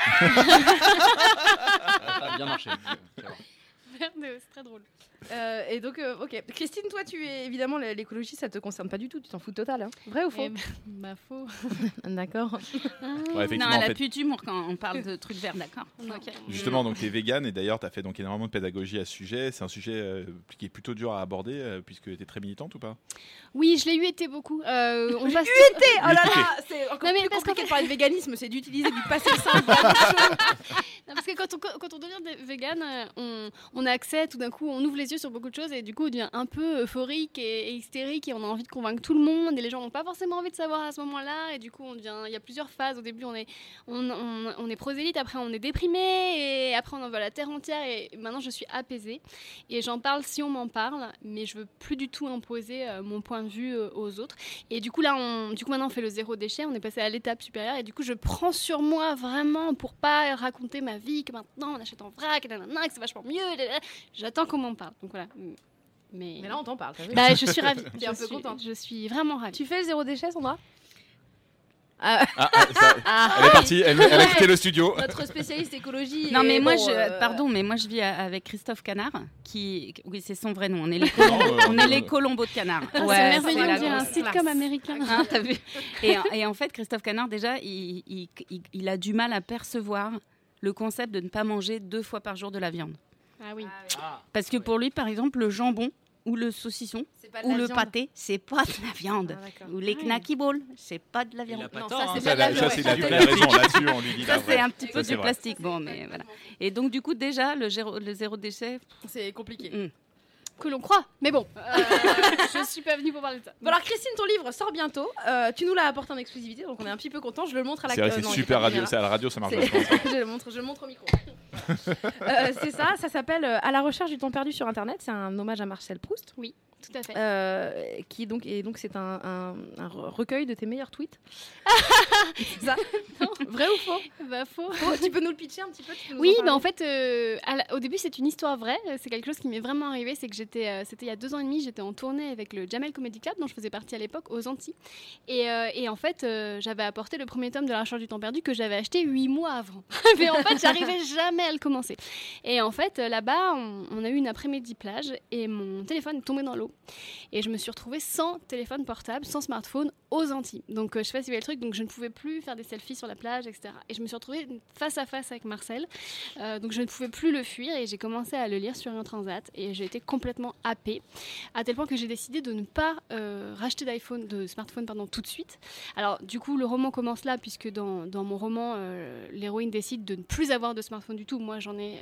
Ça a bien marché. Merde, c'est très drôle. Euh, et donc, euh, ok. Christine, toi, tu es évidemment l'écologie, ça te concerne pas du tout. Tu t'en fous total. Hein. Vrai ou faux? Eh ben, Bah faux. D'accord. Ouais, non, elle a fait- plus d'humour quand on parle de trucs verts, d'accord. Justement, donc tu es vegan et d'ailleurs tu as fait donc énormément de pédagogie à ce sujet. C'est un sujet euh, qui est plutôt dur à aborder euh, puisque tu es très militante ou pas? Oui, je l'ai eu été beaucoup. Euh, on passe UET Oh là là C'est encore Non, mais plus parce compliqué de parler de véganisme, c'est d'utiliser du passé simple. Non, parce que quand on, quand on devient euh, on, on a accès, tout d'un coup, on ouvre les yeux sur beaucoup de choses et du coup, on devient un peu euphorique et, hystérique et on a envie de convaincre tout le monde et les gens n'ont pas forcément envie de savoir à ce moment-là et du coup, on devient, il y a plusieurs phases. Au début, on est, on, on- est prosélyte, après, on est déprimé et après, on envoie la terre entière et maintenant, je suis apaisée et j'en parle si on m'en parle, mais je veux plus du tout imposer euh, mon point de vue euh, aux autres. Et du coup, là, on, du coup, maintenant, on fait le zéro déchet, on est passé à l'étape supérieure et du coup, je prends sur moi vraiment pour pas raconter ma vie, que maintenant on achète en vrac, et que c'est vachement mieux. J'attends qu'on m'en parle. Donc voilà. Mais, Mais là, on t'en parle. t'as vu bah, je suis ravie. T'es un peu suis, contente. je suis vraiment ravie. Tu fais le zéro déchet, Sandra Ah, ah, ça- Ah. Elle est partie, elle, elle a quitté le studio. Notre spécialiste écologie. Non, mais moi, bon, je, euh, pardon, mais moi, je vis avec Christophe Canard, qui, oui, c'est son vrai nom. On est les Colombos, Non, on est les Colombos de Canard. Ah, Ouais, c'est merveilleux, on dirait un sitcom classe. américain. Hein, t'as vu et, et en fait, Christophe Canard, déjà, il, il- il- il a du mal à percevoir le concept de ne pas manger deux fois par jour de la viande. Ah oui. Parce que pour lui, par exemple, le jambon ou le saucisson ou le viande. pâté, c'est pas de la viande. Ah, ou les Ah oui. knacky balls, c'est pas de la viande. a pas Non, tort, ça, c'est Ça, la c'est la vraie raison là-dessus, on lui dit la Ça, c'est vraie. un petit Ça, peu du vrai. plastique. Bon, mais voilà. Et donc, du coup, déjà, le, zéro- le zéro déchet. C'est compliqué. hmm. Que l'on croit. Mais bon, euh, je suis pas venue pour parler de ça. Bon alors Christine, ton livre sort bientôt. Euh, tu nous l'as apporté en exclusivité, donc on est un petit peu content. Je le montre à la C'est euh, super radio. bien, C'est à la radio, ça marche je le montre, je le montre au micro. Euh, c'est ça, ça s'appelle euh, À la recherche du temps perdu sur Internet. C'est un hommage à Marcel Proust. Oui, tout à fait. Euh, qui donc et donc c'est un, un- un recueil de tes meilleurs tweets. Ça Vrai ou faux? Bah faux. Tu peux nous le pitcher un petit peu Oui, en bah en fait, euh, la- au début, c'est une histoire vraie. C'est quelque chose qui m'est vraiment arrivé. C'est que j'étais, euh, c'était il y a deux ans et demi, j'étais en tournée avec le Jamel Comedy Club, dont je faisais partie à l'époque, aux Antilles. Et, et en fait, j'avais apporté le premier tome de La Recherche du temps perdu que j'avais acheté huit mois avant. Mais en fait, j'arrivais jamais à le commencer. Et en fait, là-bas, on, on a eu une après-midi plage et mon téléphone est tombé dans l'eau. Et je me suis retrouvée sans téléphone portable, sans smartphone aux Antilles. Donc euh, je sais pas si le truc, donc je ne pouvais plus faire des selfies sur la plage, etc. Et je me suis retrouvée face à face avec Marcel. Euh, donc je ne pouvais plus le fuir et j'ai commencé à le lire sur un transat et j'ai été complètement happée à tel point que j'ai décidé de ne pas euh, racheter d'iPhone, de smartphone pardon, tout de suite. Alors du coup le roman commence là puisque dans, mon roman l'héroïne décide de ne plus avoir de smartphone du tout. Moi j'en ai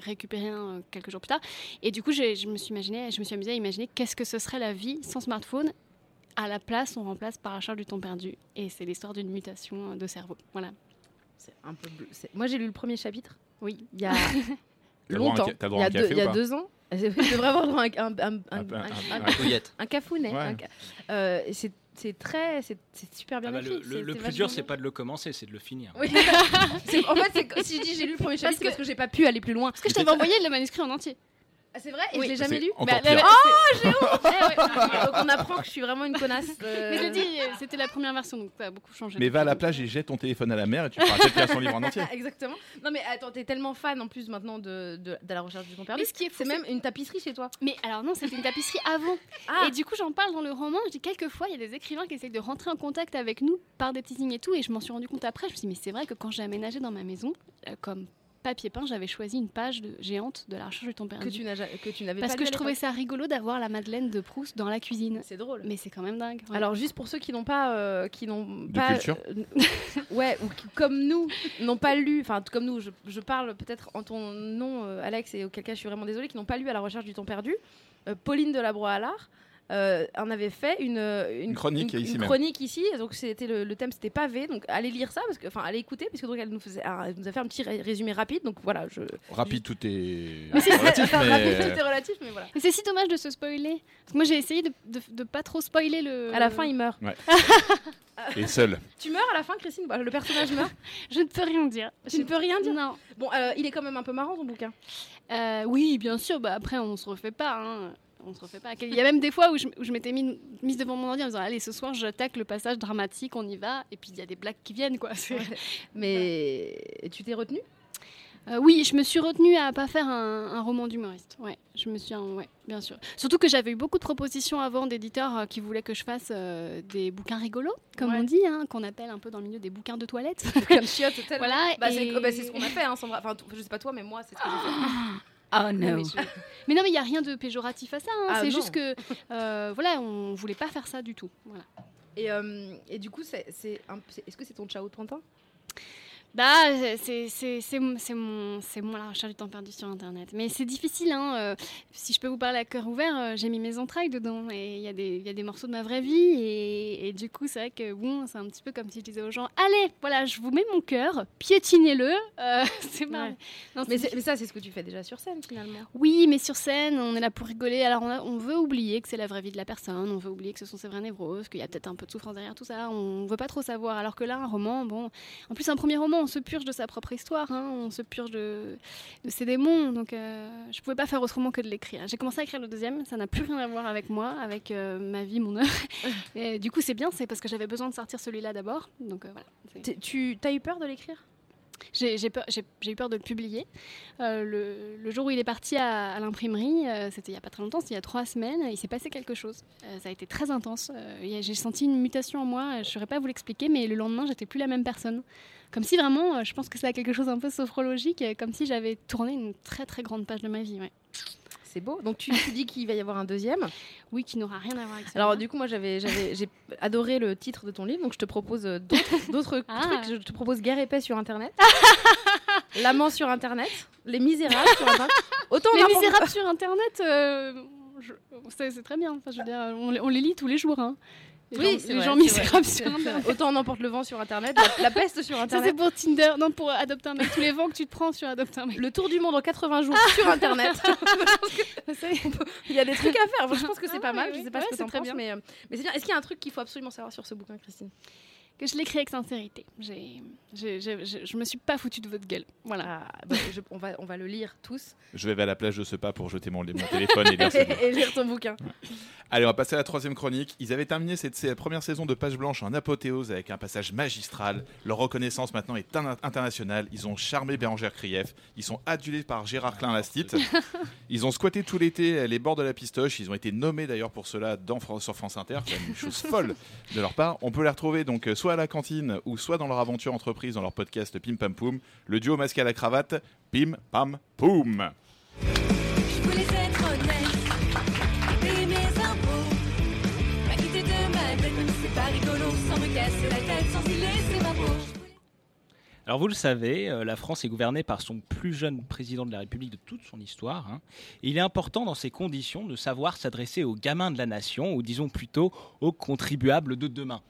récupéré un quelques jours plus tard et du coup je me suis je me suis amusée à imaginer qu'est-ce que ce serait la vie sans smartphone. À la place, on remplace par la charge du temps perdu et c'est l'histoire d'une mutation de cerveau. Voilà. C'est un peu. bleu. C'est- Moi, j'ai lu le premier chapitre. Oui. Il y a longtemps. Il y a deux, café il y a deux ans. Je devrais avoir le droit à un, un, un, un, Un peu- un- un- un couillette. un cafounet. Ouais. un ca- euh, c'est c'est très, c'est c'est super bien Ah bah, écrit. le, le- c'est- le c'est plus dur, c'est pas de le commencer, c'est de le finir. Oui. C'est- en fait, c'est que- si je dis j'ai lu le premier chapitre, c'est parce que j'ai pas pu aller plus loin. Parce que je t'avais envoyé le manuscrit en entier. Ah, c'est vrai Et Oui. je l'ai jamais lu Bah, Oh, j'ai honte Eh ouais. Donc on apprend que je suis vraiment une connasse. euh, Mais je dis, c'était la première version, donc ça a beaucoup changé. Mais va à la plage et jette ton téléphone à la mer et tu pourras peut-être lire son livre en entier. Exactement. Non mais attends, t'es tellement fan en plus maintenant de, de, de la recherche du perdu. Mais ce qui est c'est même une tapisserie chez toi. Mais alors non, c'était une tapisserie avant. Ah. Et du coup, j'en parle dans le roman. Je dis quelquefois, il y a des écrivains qui essayent de rentrer en contact avec nous par des petits signes et tout. Et je m'en suis rendu compte après. Je me suis dit, mais c'est vrai que quand j'ai aménagé dans ma maison, euh, comme papier peint, j'avais choisi une page de- géante de la recherche du temps perdu. Que tu n'as ja- que tu n'avais Parce pas que lu je trouvais ça rigolo d'avoir la Madeleine de Proust dans la cuisine. C'est drôle. Mais c'est quand même dingue. ouais. Alors juste pour ceux qui n'ont pas, euh, qui n'ont pas, culture. euh, ouais, ou qui, comme nous n'ont pas lu, enfin comme nous, je, je parle peut-être en ton nom, euh, Alex, et auquel cas je suis vraiment désolée, qui n'ont pas lu à la recherche du temps perdu. euh, Pauline de la Broye-Allard euh, en avait fait une, une, Une chronique une- ici une chronique ici, donc c'était le, le thème c'était pavé, donc allez lire ça parce que, enfin allez écouter parce que donc elle nous faisait, elle nous a fait un petit ré- résumé rapide, donc voilà, je. Rapide, tout est Mais relatif, Enfin, rapide, mais... tout est relatif, mais voilà. Mais c'est si dommage de se spoiler. Parce que moi, j'ai essayé de, de, de pas trop spoiler le. À la fin, il meurt. Ouais. Et seul. Tu meurs à la fin, Christine? Bah, Le personnage meurt Je ne peux rien dire. Tu ne peux rien dire? Non. Bon, euh, il est quand même un peu marrant ton bouquin. Euh, oui, bien sûr. Bah, après, on se refait pas. Hein. On se refait pas. Il y a même des fois où je, m'étais mis- mise devant mon ordi en me disant Allez, ce soir, j'attaque le passage dramatique, on y va. Et puis, il y a des blagues qui viennent, quoi. Mais tu t'es retenu Euh, oui, je me suis retenue à pas faire un, un roman d'humoriste. Ouais, je me suis, un- ouais, bien sûr. Surtout que j'avais eu beaucoup de propositions avant d'éditeurs euh, qui voulaient que je fasse euh, des bouquins rigolos, comme Ouais. on dit, hein, qu'on appelle un peu dans le milieu des bouquins de toilette. Bouquin de chiottes. Voilà. Bah, c'est bah, c'est ce qu'on a fait, hein, Sandra. Enfin, je sais pas toi, mais moi, c'est ce que j'ai fait. Oh non. Mais, je- mais non, mais il n'y a rien de péjoratif à ça. hein. Ah, c'est juste que, euh, voilà, on voulait pas faire ça du tout. Voilà. Et, euh, et du coup, c'est, c'est un- c'est- est-ce que c'est ton ciao de printemps Bah, c'est mon, mon, la recherche du temps perdu sur Internet. Mais c'est difficile, hein. euh, si je peux vous parler à cœur ouvert, euh, j'ai mis mes entrailles dedans. Et il y, a des- il y a des morceaux de ma vraie vie. Et, et du coup, c'est vrai que, bon, c'est un petit peu comme si je disais aux gens Allez, voilà, je vous mets mon cœur, piétinez-le. euh, c'est marrant. Ouais. Non, mais, ça, c'est ce que tu fais déjà sur scène, finalement. Oui, mais sur scène, on est là pour rigoler. Alors, on, a- on veut oublier que c'est la vraie vie de la personne, on veut oublier que ce sont ses vraies névroses, qu'il y a peut-être un peu de souffrance derrière tout ça. On veut pas trop savoir. Alors que là, un roman, bon. En plus, un premier roman, se purge de sa propre histoire, hein, on se purge de, de ses démons. Donc, euh, je pouvais pas faire autrement que de l'écrire. J'ai commencé à écrire le deuxième, ça n'a plus rien à voir avec moi, avec euh, ma vie, mon œuvre. Et du coup, c'est bien, c'est parce que j'avais besoin de sortir celui-là d'abord. Donc, euh, voilà. Tu as eu peur de l'écrire? J'ai eu peur de le publier. Euh, le, le jour où il est parti à, à l'imprimerie, euh, c'était il n'y a pas très longtemps, c'était il y a trois semaines, il s'est passé quelque chose. Euh, ça a été très intense. J'ai senti une mutation en moi, je ne saurais pas vous l'expliquer, mais le lendemain, j'étais plus la même personne. Comme si vraiment, euh, je pense que ça a quelque chose un peu sophrologique, euh, comme si j'avais tourné une très très grande page de ma vie. ouais. C'est beau. Donc tu, tu dis qu'il va y avoir un deuxième? Oui, qui n'aura rien à voir avec ça. Alors du coup, moi, j'avais, j'ai adoré le titre de ton livre, donc je te propose euh, d'autres, Ah. trucs. Je te propose Guerre et paix sur Internet, L'amant sur Internet, Les Misérables sur Internet. Autant Les Misérables sur Internet, euh, c'est très bien. Enfin, je veux dire, on, les- on les lit tous les jours. hein. Les Oui, gens, les vrai, gens sur Internet. Autant on emporte le vent sur Internet, la, la peste sur Ça, Internet. c'est pour Tinder. Non, pour adopter un mec. Tous les vents que tu te prends sur adopter un mec. Le tour du monde en 80 jours sur Internet. Il y a des trucs à faire. Je pense que c'est Ah pas mal. oui. Je sais pas Ouais, ce que c'est t'en très penses, bien. mais, euh, mais c'est bien. Est-ce qu'il y a un truc qu'il faut absolument savoir sur ce bouquin, Christine? Que je créé avec sincérité. J'ai, j'ai- j'ai- j'ai- je me suis pas foutu de votre gueule. Voilà. Ah, bah, je- on, va, on va le lire tous. Je vais à la plage de ce pas pour jeter mon, mon téléphone et lire et lire ton bouquin. Allez, on va passer à la troisième chronique. Ils avaient terminé cette, cette première saison de Page Blanche en apothéose avec un passage magistral. Leur reconnaissance maintenant est in- internationale. Ils ont charmé Bérangère Krief. Ils sont adulés par Gérard Klein Lastit. Ils ont squatté tout l'été les bords de la pistoche. Ils ont été nommés d'ailleurs pour cela dans, sur France Inter. C'est une chose folle de leur part. On peut les retrouver donc euh, soit à la cantine ou soit dans leur aventure entreprise dans leur podcast Pim Pam Poum. Le duo masque à la cravate, Pim Pam Poum. Je voulais être honnête, payer mes impôts, pas quitter de ma tête, même si c'est pas rigolo, sans me casser la tête, sans y laisser ma peau. Alors vous le savez, euh, la France est gouvernée par son plus jeune président de la République de toute son histoire. hein. Et il est important dans ces conditions de savoir s'adresser aux gamins de la nation, ou disons plutôt aux contribuables de demain.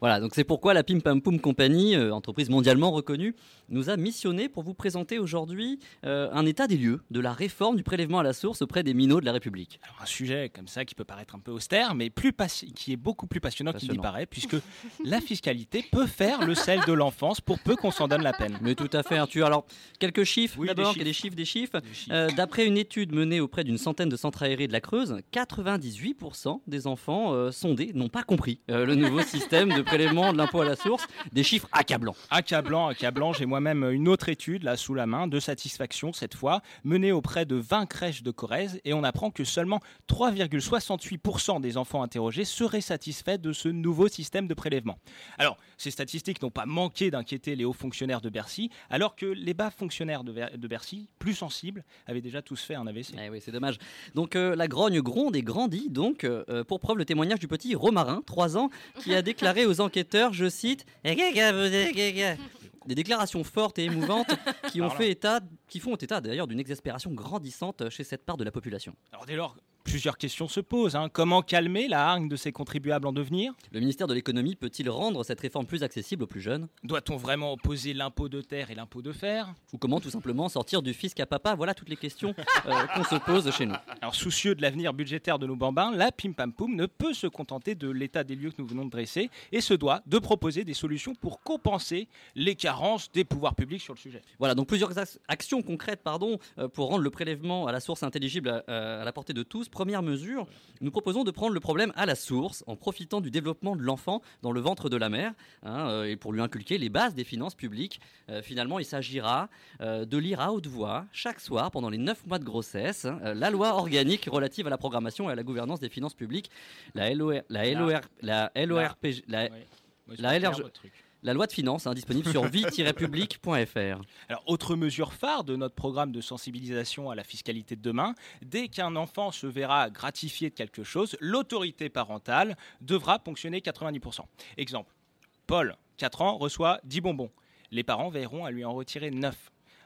Voilà, donc c'est pourquoi la Pim Pam Poum Company, euh, entreprise mondialement reconnue, nous a missionné pour vous présenter aujourd'hui euh, un état des lieux de la réforme du prélèvement à la source auprès des minots de la République. Alors un sujet comme ça qui peut paraître un peu austère, mais plus qui est beaucoup plus passionnant qu'il n'y paraît, puisque la fiscalité peut faire le sel de l'enfance pour peu qu'on s'en donne la peine. Mais tout à fait, Arthur. Alors, quelques chiffres Oui, des d'abord, chiffres. des chiffres, des chiffres. Euh, D'après une étude menée auprès d'une centaine de centres aérés de la Creuse, 98% des enfants euh, sondés n'ont pas compris le nouveau système de prélèvement de l'impôt à la source. Des chiffres accablants. Accablant, accablant. J'ai moi-même une autre étude là sous la main de satisfaction cette fois menée auprès de 20 crèches de Corrèze et on apprend que seulement 3,68% des enfants interrogés seraient satisfaits de ce nouveau système de prélèvement. Alors, ces statistiques n'ont pas manqué d'inquiéter les hauts fonctionnaires de Bercy, alors que les bas fonctionnaires de, Ver- de Bercy, plus sensibles, avaient déjà tous fait un AVC. Eh oui, c'est dommage. Donc euh, la grogne gronde et grandit, donc, euh, pour preuve le témoignage du petit Romarin, 3 ans, qui a déclaré aux enquêteurs, je cite, des déclarations fortes et émouvantes qui, ont Alors là. fait état, qui font état d'ailleurs d'une exaspération grandissante chez cette part de la population. Alors dès lors, plusieurs questions se posent. hein. Comment calmer la hargne de ces contribuables en devenir? Le ministère de l'économie peut-il rendre cette réforme plus accessible aux plus jeunes? Doit-on vraiment opposer l'impôt de terre et l'impôt de fer? Ou comment tout simplement sortir du fisc à papa? Voilà toutes les questions euh, qu'on se pose chez nous. Alors, soucieux de l'avenir budgétaire de nos bambins, la Pim Pam Poum ne peut se contenter de l'état des lieux que nous venons de dresser et se doit de proposer des solutions pour compenser les carences des pouvoirs publics sur le sujet. Voilà, donc plusieurs ac- actions concrètes pardon, euh, pour rendre le prélèvement à la source intelligible à, à la portée de tous. Première mesure, nous proposons de prendre le problème à la source en profitant du développement de l'enfant dans le ventre de la mère hein, euh, et pour lui inculquer les bases des finances publiques. Euh, finalement, il s'agira euh, de lire à haute voix chaque soir pendant les 9 mois de grossesse hein, la loi organique relative à la programmation et à la gouvernance des finances publiques, la LOR, la LOR, la LORPG, la, la LRG. La loi de finances, hein, disponible sur vie-public.fr. Alors, autre mesure phare de notre programme de sensibilisation à la fiscalité de demain, dès qu'un enfant se verra gratifié de quelque chose, l'autorité parentale devra ponctionner 90%. Exemple, Paul, 4 ans, reçoit 10 bonbons. Les parents veilleront à lui en retirer 9.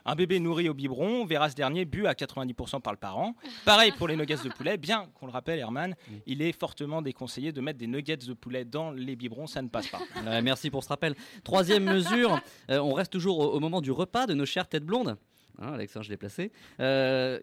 Un bébé nourri au biberon verra ce dernier bu à 90% par le parent. Pareil pour les nuggets de poulet, bien qu'on le rappelle, Herman, il est fortement déconseillé de mettre des nuggets de poulet dans les biberons, ça ne passe pas. Merci pour ce rappel. Troisième mesure, euh, on reste toujours au, au moment du repas de nos chères têtes blondes. Hein, Alex, hein, je l'ai placé. Euh,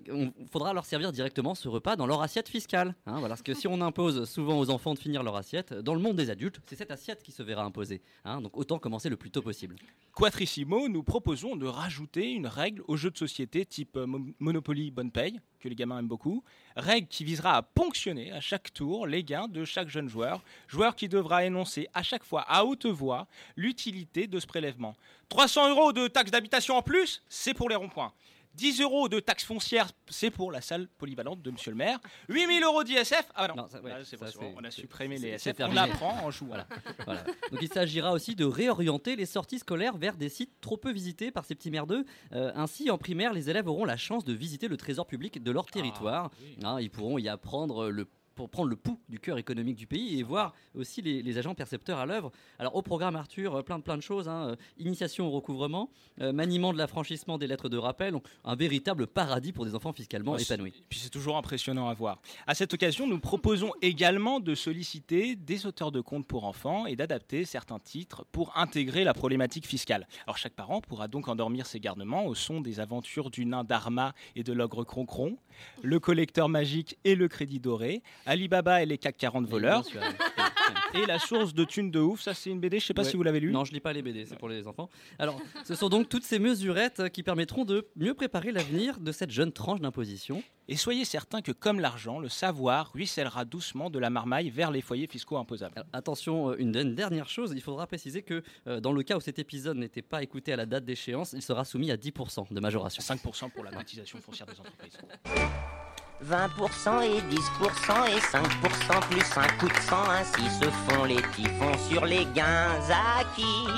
faudra leur servir directement ce repas dans leur assiette fiscale. hein, parce que si on impose souvent aux enfants de finir leur assiette, dans le monde des adultes, c'est cette assiette qui se verra imposer. hein, donc autant commencer le plus tôt possible. Quatrissimo, nous proposons de rajouter une règle aux jeux de société type euh, Mo- Monopoly Bonne Paye, que les gamins aiment beaucoup. Règle qui visera à ponctionner à chaque tour les gains de chaque jeune joueur. Joueur qui devra énoncer à chaque fois à haute voix l'utilité de ce prélèvement. 300 euros de taxe d'habitation en plus, c'est pour les ronds-points. 10 euros de taxe foncière, c'est pour la salle polyvalente de Monsieur le maire. 8000 euros d'ISF, ah non, ça, ouais, Ah, ça, pas c'est- on a supprimé les SF, on apprend en jouant. Voilà. Donc il s'agira aussi de réorienter les sorties scolaires vers des sites trop peu visités par ces petits merdeux. Euh, ainsi, en primaire, les élèves auront la chance de visiter le trésor public de leur territoire. Hein, ils pourront y apprendre le pour prendre le pouls du cœur économique du pays et voir aussi les, les agents percepteurs à l'œuvre. Alors au programme Arthur, euh, plein de plein de choses. hein, euh, initiation au recouvrement, euh, maniement de l'affranchissement des lettres de rappel, donc un véritable paradis pour des enfants fiscalement Ouais, c'est- épanouis. Et puis c'est toujours impressionnant à voir. À cette occasion, nous proposons également de solliciter des auteurs de comptes pour enfants et d'adapter certains titres pour intégrer la problématique fiscale. Alors chaque parent pourra donc endormir ses garnements au son des aventures du nain d'Arma et de l'ogre Croncron, le collecteur magique et le crédit doré, Alibaba et les CAC 40 voleurs. et la source de thunes de ouf, ça c'est une BD, je sais pas Ouais. si vous l'avez lu. Non, je lis pas les BD, c'est pour les enfants. Alors, ce sont donc toutes ces mesurettes qui permettront de mieux préparer l'avenir de cette jeune tranche d'imposition. Et soyez certains que comme l'argent, le savoir ruissellera doucement de la marmaille vers les foyers fiscaux imposables. Alors, attention, euh, une, une dernière chose, il faudra préciser que euh, dans le cas où cet épisode n'était pas écouté à la date d'échéance, il sera soumis à 10% de majoration. 5% pour la cotisation foncière des entreprises. 20% et 10% et 5% plus un coup de sang, ainsi se font les typhons sur les gains acquis.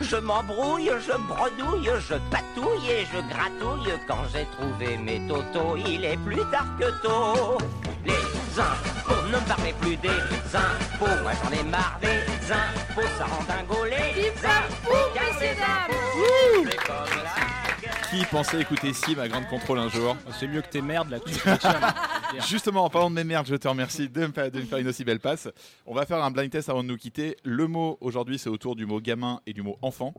Je m'embrouille, je bredouille, je patouille et je gratouille. Quand j'ai trouvé mes totos, il est plus tard que tôt. Les impôts, ne me parlez plus des impôts, moi j'en ai marre des impôts, ça rend dingo les Qui pensait écouter Sim à Grande Contrôle un jour C'est mieux que tes merdes là. Justement, en parlant de mes merdes, je te remercie de me, faire, de me faire une aussi belle passe. On va faire un blind test avant de nous quitter. Le mot aujourd'hui, c'est autour du mot gamin et du mot enfant.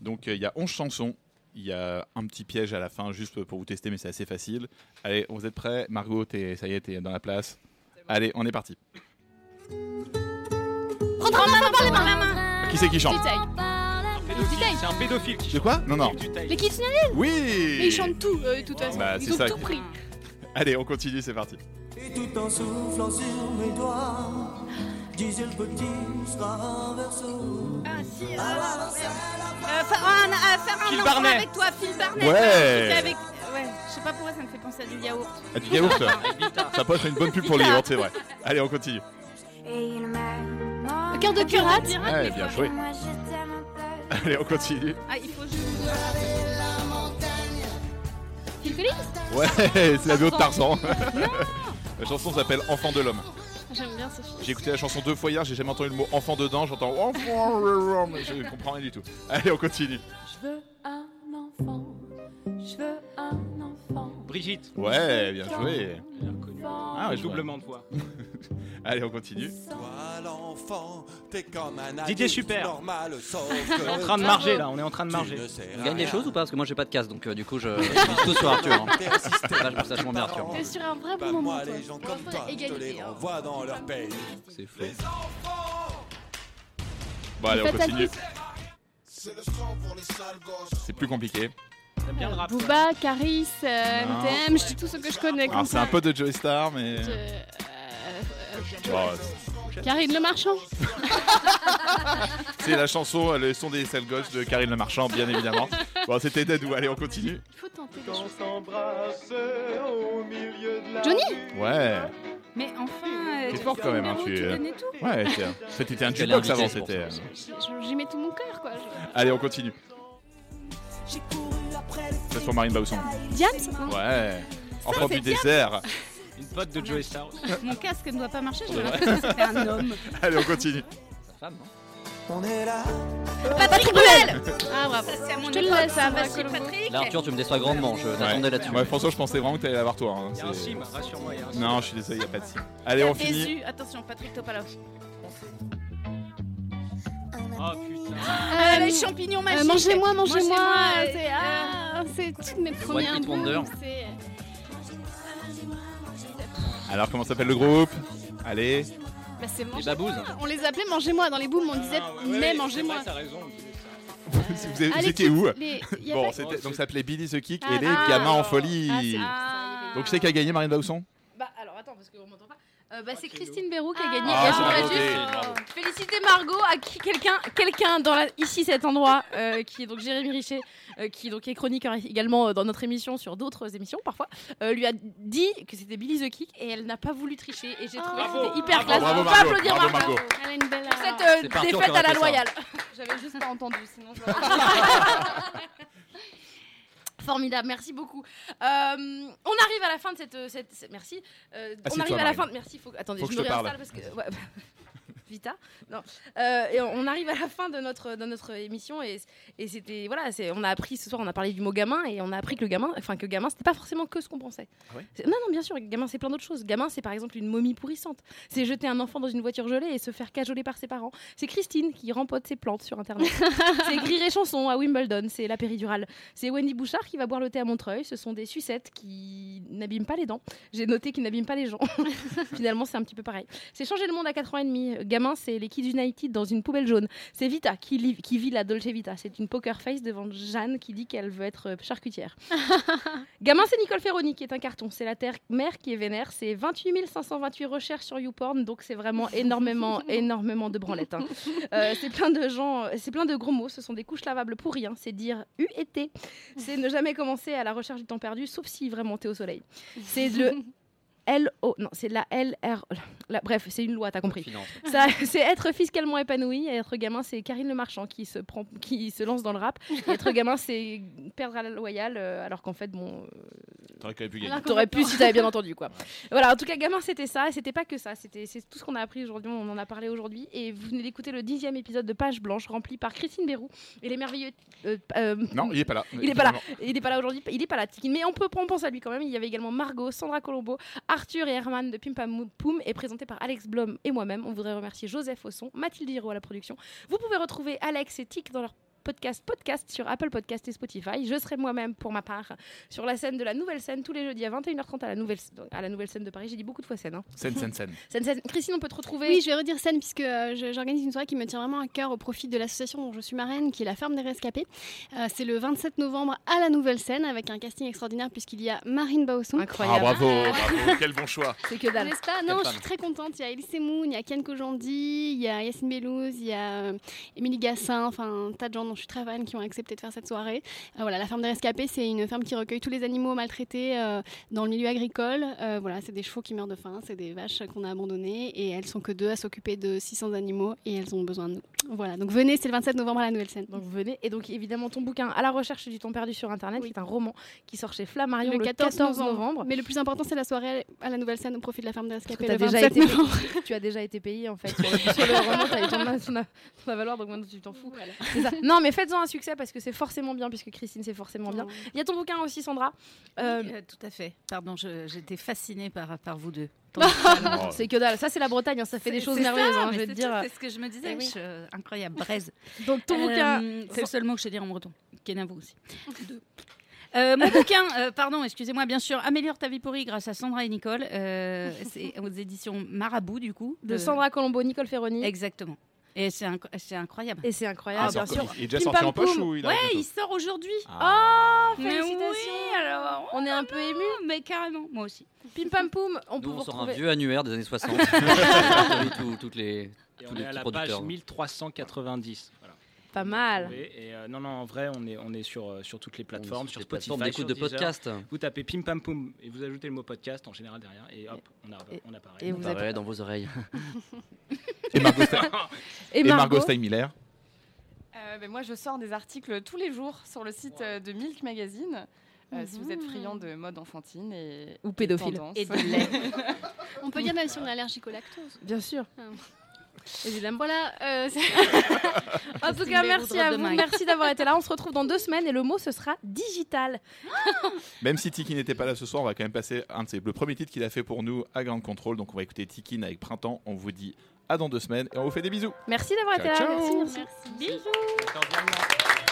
Donc euh, il y a 11 chansons. Il y a un petit piège à la fin juste pour vous tester, mais c'est assez facile. Allez, vous êtes prêts? Margot, t'es- ça y est, t'es dans la place. Allez, on est parti. Qui c'est qui chante? C'est un pédophile qui De quoi Non, non. Les Kids Channel Oui Mais ils chantent tout, euh, de toute façon. Bah, ils ont ça. tout pris. Allez, on continue, c'est parti. Et tout en soufflant sur mes doigts, disait le petit sera un verso. Ah si, euh, euh, fa- un- euh, faire un Phil enfant Barnet. avec toi, Phil Barnet. Ouais. euh, truc avec... Ouais, je sais pas pourquoi ça me fait penser à du yaourt. Ah, du yaourt Ça peut être une bonne pub pour les yaourts, c'est vrai. Allez, on continue. Le cœur de pirate. Ouais, bien joué. Allez, on continue. Ah, il faut juste... Collins Ouais, c'est la vidéo de Tarzan. la chanson s'appelle Enfant de l'homme. J'aime bien ce film. J'ai écouté la chanson deux fois hier, j'ai jamais entendu le mot enfant dedans, j'entends enfant, mais je comprends rien du tout. Allez, on continue. Je veux un enfant, je veux un enfant. Brigitte. Ouais, bien joué. Ah, ouais, doublement de fois. Allez, on continue. Toi l'enfant, t'es comme un Didier Super. normal, sauf On est en train de marger là, on est en train de marger. On gagne des choses ou pas? Parce que moi j'ai pas de casse, donc euh, du coup je, je mise tout sur Arthur. Hein. Là, je me sache bien Arthur. T'es sur un vrai bon moment, les gens Pour comme toi, je les hein. renvoie dans leur pays. C'est faux. Bon, allez, on continue. C'est plus compliqué. Bien le rap Booba, Caris, euh. MTM, je dis tout ce que je connais comme Alors, c'est ça. un pote de Joey Star, mais. Je- Bon, Karine Le Marchand. c'est la chanson, le son des sales gosses de Karine Le Marchand, bien évidemment. Bon, c'était Dadou. Allez, on continue. Il faut tenter. des Quand au milieu de la Johnny Ouais. Mais enfin, euh, T'es tu fort quand même, un hein, tu. tu donnais tout. Ouais, fait, t'étais un jukebox avant, c'est c'était. J'y mets tout mon cœur, quoi. Je- Allez, on continue. C'est pour Marine Bausson. Diams Ouais. Enfant du Diams. désert. Une pote de Joey Star. Mon casque ne doit pas marcher, j'ai Ouais. l'impression que c'était un homme. Allez, on continue. Sa femme, non On est là. Patrick Bruel Ah, bravo. C'est à mon Je te époque, laisse, ça, hein, Colombo. Patrick. Là, Arthur, tu me déçois grandement, je t'attendais là-dessus. Ouais, François, je pensais vraiment que t'allais l'avoir toi. hein, Il y a un sim, rassure-moi. il y a un sim. Non, je suis désolé, il a pas de sim. Allez, on finit. Attention, Patrick Topalov. Oh putain. Euh, les champignons euh, magiques. Mangez-moi, mangez-moi. C'est ah, c'est toutes mes premiers Hit Wonder. c'est- Alors, comment s'appelle le groupe? Allez. Bah, c'est Les mangez-moi. babouses. On les appelait mangez-moi dans les booms, on disait Ah, ouais, mais ouais, c'est mangez-moi. vrai, T'as raison. vous, Ah, les étiez où kids, les- y a Bon, pas- c'était donc ça s'appelait Billy the Kick Ah, et les ah, gamins en ah, folie. c'est- ah. Donc, je sais qui a gagné Marine Bausson Bah alors attends parce qu'on m'entend pas. Euh, bah, c'est Christine Béroux qui a gagné. Ah, c'est voudrais bravo, juste féliciter Margot à qui quelqu'un quelqu'un dans la, ici cet endroit euh, qui est donc Jérémy Richet euh, qui donc est chroniqueur également euh, dans notre émission sur d'autres émissions parfois euh, lui a dit que c'était Billy the Kick et elle n'a pas voulu tricher et j'ai trouvé que c'était hyper Bravo, classe. bravo, On peut Margot, applaudir bravo, Margot. Margot. Elle a une belle. Pour cette défaite à la loyale. J'avais juste pas entendu sinon Formidable, merci beaucoup. Euh, on arrive à la fin de cette. cette- cette- merci. Euh, on Assieds-toi, arrive à la Marine. fin. de- Merci. Faut, attendez, Faut que je me réinstalle parce que. ouais. Vita. Non. Euh, et on arrive à la fin de notre, de notre émission et, et c'était voilà, on a appris ce soir, on a parlé du mot gamin et on a appris que le gamin, enfin que gamin, c'était pas forcément que ce qu'on pensait. C'est- non, non, bien sûr, gamin, c'est plein d'autres choses. Gamin, c'est par exemple une momie pourrissante. C'est jeter un enfant dans une voiture gelée et se faire cajoler par ses parents. C'est Christine qui rempote ses plantes sur Internet. c'est écrire et chansons à Wimbledon. C'est la péridurale. C'est Wendy Bouchard qui va boire le thé à Montreuil. Ce sont des sucettes qui n'abîment pas les dents. J'ai noté qu'ils n'abîment pas les gens. Finalement, c'est un petit peu pareil. C'est changer le monde à 4 ans et demi. Gamin, c'est les Kids United dans une poubelle jaune. C'est Vita qui, li- qui vit la Dolce Vita. C'est une poker face devant Jeanne qui dit qu'elle veut être euh, charcutière. Gamin, c'est Nicole Ferroni qui est un carton. C'est la terre mère qui est vénère. C'est 28 528 recherches sur YouPorn. Donc, c'est vraiment énormément, énormément de branlettes. hein. Euh, c'est plein de gens, c'est plein de gros mots. Ce sont des couches lavables pour rien. C'est dire U et T. C'est ne jamais commencer à la recherche du temps perdu, sauf si vraiment t'es au soleil. C'est le L-O. Non, c'est la L-R. la- bref, c'est une loi, t'as compris. Ça, c'est être fiscalement épanoui. Et être gamin, c'est Karine Le Marchand qui se, prend, qui se lance dans le rap. Et être gamin, c'est perdre à la loyale, euh, alors qu'en fait, bon. euh, T'aurais quand même pu gagner. T'aurais pu si t'avais bien entendu quoi. Voilà, en tout cas, gamin, c'était ça, et c'était pas que ça, c'était c'est tout ce qu'on a appris aujourd'hui, on en a parlé aujourd'hui, et vous venez d'écouter le dixième épisode de Page Blanche rempli par Christine Bérou et les merveilleux. euh, euh, Non, il est pas là. Il est pas là. Il est pas là aujourd'hui. Il est pas là, Tiki. Mais on peut on pense à lui quand même. Il y avait également Margot, Sandra Colombo, Arthur et Herman de Pim Pam Poum et présenté par Alex Blom et moi-même. On voudrait remercier Joseph au son, Mathilde Hiro à la production. Vous pouvez retrouver Alex et Tic dans leur podcast podcast sur Apple Podcast et Spotify. Je serai moi-même pour ma part sur la scène de la nouvelle scène tous les jeudis à 21h30 à la nouvelle à la nouvelle scène de Paris. J'ai dit beaucoup de fois scène. hein. Scène, scène, scène. Scène, scène. Christine, on peut te retrouver Oui, je vais redire scène puisque euh, j'organise une soirée qui me tient vraiment à cœur au profit de l'association dont je suis marraine, qui est la Ferme des Rescapés. Euh, c'est le 27 novembre à la Nouvelle Scène avec un casting extraordinaire puisqu'il y a Marine Baosson. Ah, bravo, bravo, quel bon choix. C'est que dalle. N'est-ce pas Quelle Non, je suis très contente. Il y a Elise Moon, il y a Ken Kojandi, il y a Yacine Bellouz, il y a Émilie Gassin, enfin un tas de gens dont je suis très fan qui ont accepté de faire cette soirée. Euh, voilà, la ferme des rescapés, c'est une ferme qui recueille tous les animaux maltraités euh, dans le milieu agricole. Euh, voilà, c'est des chevaux qui meurent de faim, c'est des vaches qu'on a abandonnées et elles sont que deux à s'occuper de 600 animaux et elles ont besoin de nous. Voilà, donc venez, c'est le 27 novembre à la Nouvelle Scène. Donc venez. Et donc évidemment ton bouquin À la recherche du temps perdu sur Internet, qui est un roman qui sort chez Flammarion le, 14, novembre. Mais le plus important, c'est la soirée à la Nouvelle Scène au profit de la ferme des rescapés. le déjà 27 été novembre. tu as déjà été payé en fait sur le, sur le roman t'as eu ton, ton, ton valoir donc maintenant tu t'en fous C'est ça. non mais faites-en un succès parce que c'est forcément bien puisque Christine c'est forcément bien il y a ton bouquin aussi Sandra Euh, Oui, euh, tout à fait. Pardon, j'étais fascinée par, par vous deux. c'est que dalle ça c'est la Bretagne hein, ça fait des choses merveilleuses hein, je te dire C'est ce que je me disais. Eh oui. je- incroyable, braise. Donc, ton bouquin- C'est le seul mot que je sais dire en breton. Kenavo aussi. Deux. Euh, mon bouquin, euh, pardon, excusez-moi, bien sûr, Améliore ta vie pourrie grâce à Sandra et Nicole. euh, c'est aux éditions Marabout, du coup. de Sandra Colombo Nicole Ferroni Exactement. Et c'est inc- c'est incroyable. et c'est incroyable Ah, bien sûr Il est déjà Pim sorti en poche ou il Ouais, il sort aujourd'hui. oh Mais félicitations oui, alors. on est un peu ému Mais carrément, moi aussi. Pim Pam Poum on peut Nous, vous on sort un vieux annuaire des années 60. Répertorie tous- toutes les, Et tous on les est à la page producteurs. 1390. Voilà. pas mal et euh, non, non, en vrai, on est, on est sur, euh, sur toutes les plateformes, sur sur les Spotify, plateformes sur de Deezer. podcast. Vous tapez Pim Pam Poum et vous ajoutez le mot podcast en général derrière et hop, on, a, on apparaît. et vous êtes dans vos oreilles. Et Margot, et et Margot Margot Steinmiller. Euh, ben, moi, je sors des articles tous les jours sur le site euh, de Milk Magazine. Euh, Si vous êtes friand de mode enfantine et Ou pédophile. Et de lait. On peut dire même si on est allergique au lactose. bien sûr Ah. évidemment Voilà, euh, En tout cas, merci à vous. Merci d'avoir été là. On se retrouve dans deux semaines et le mot, ce sera digital. Même si Tiki n'était pas là ce soir, on va quand même passer un de ses, le premier titre qu'il a fait pour nous à Grand Control. Donc on va écouter Tiki avec Printemps. On vous dit à dans deux semaines et on vous fait des bisous. Merci d'avoir été là. Ciao, ciao. Merci, merci. Bisous.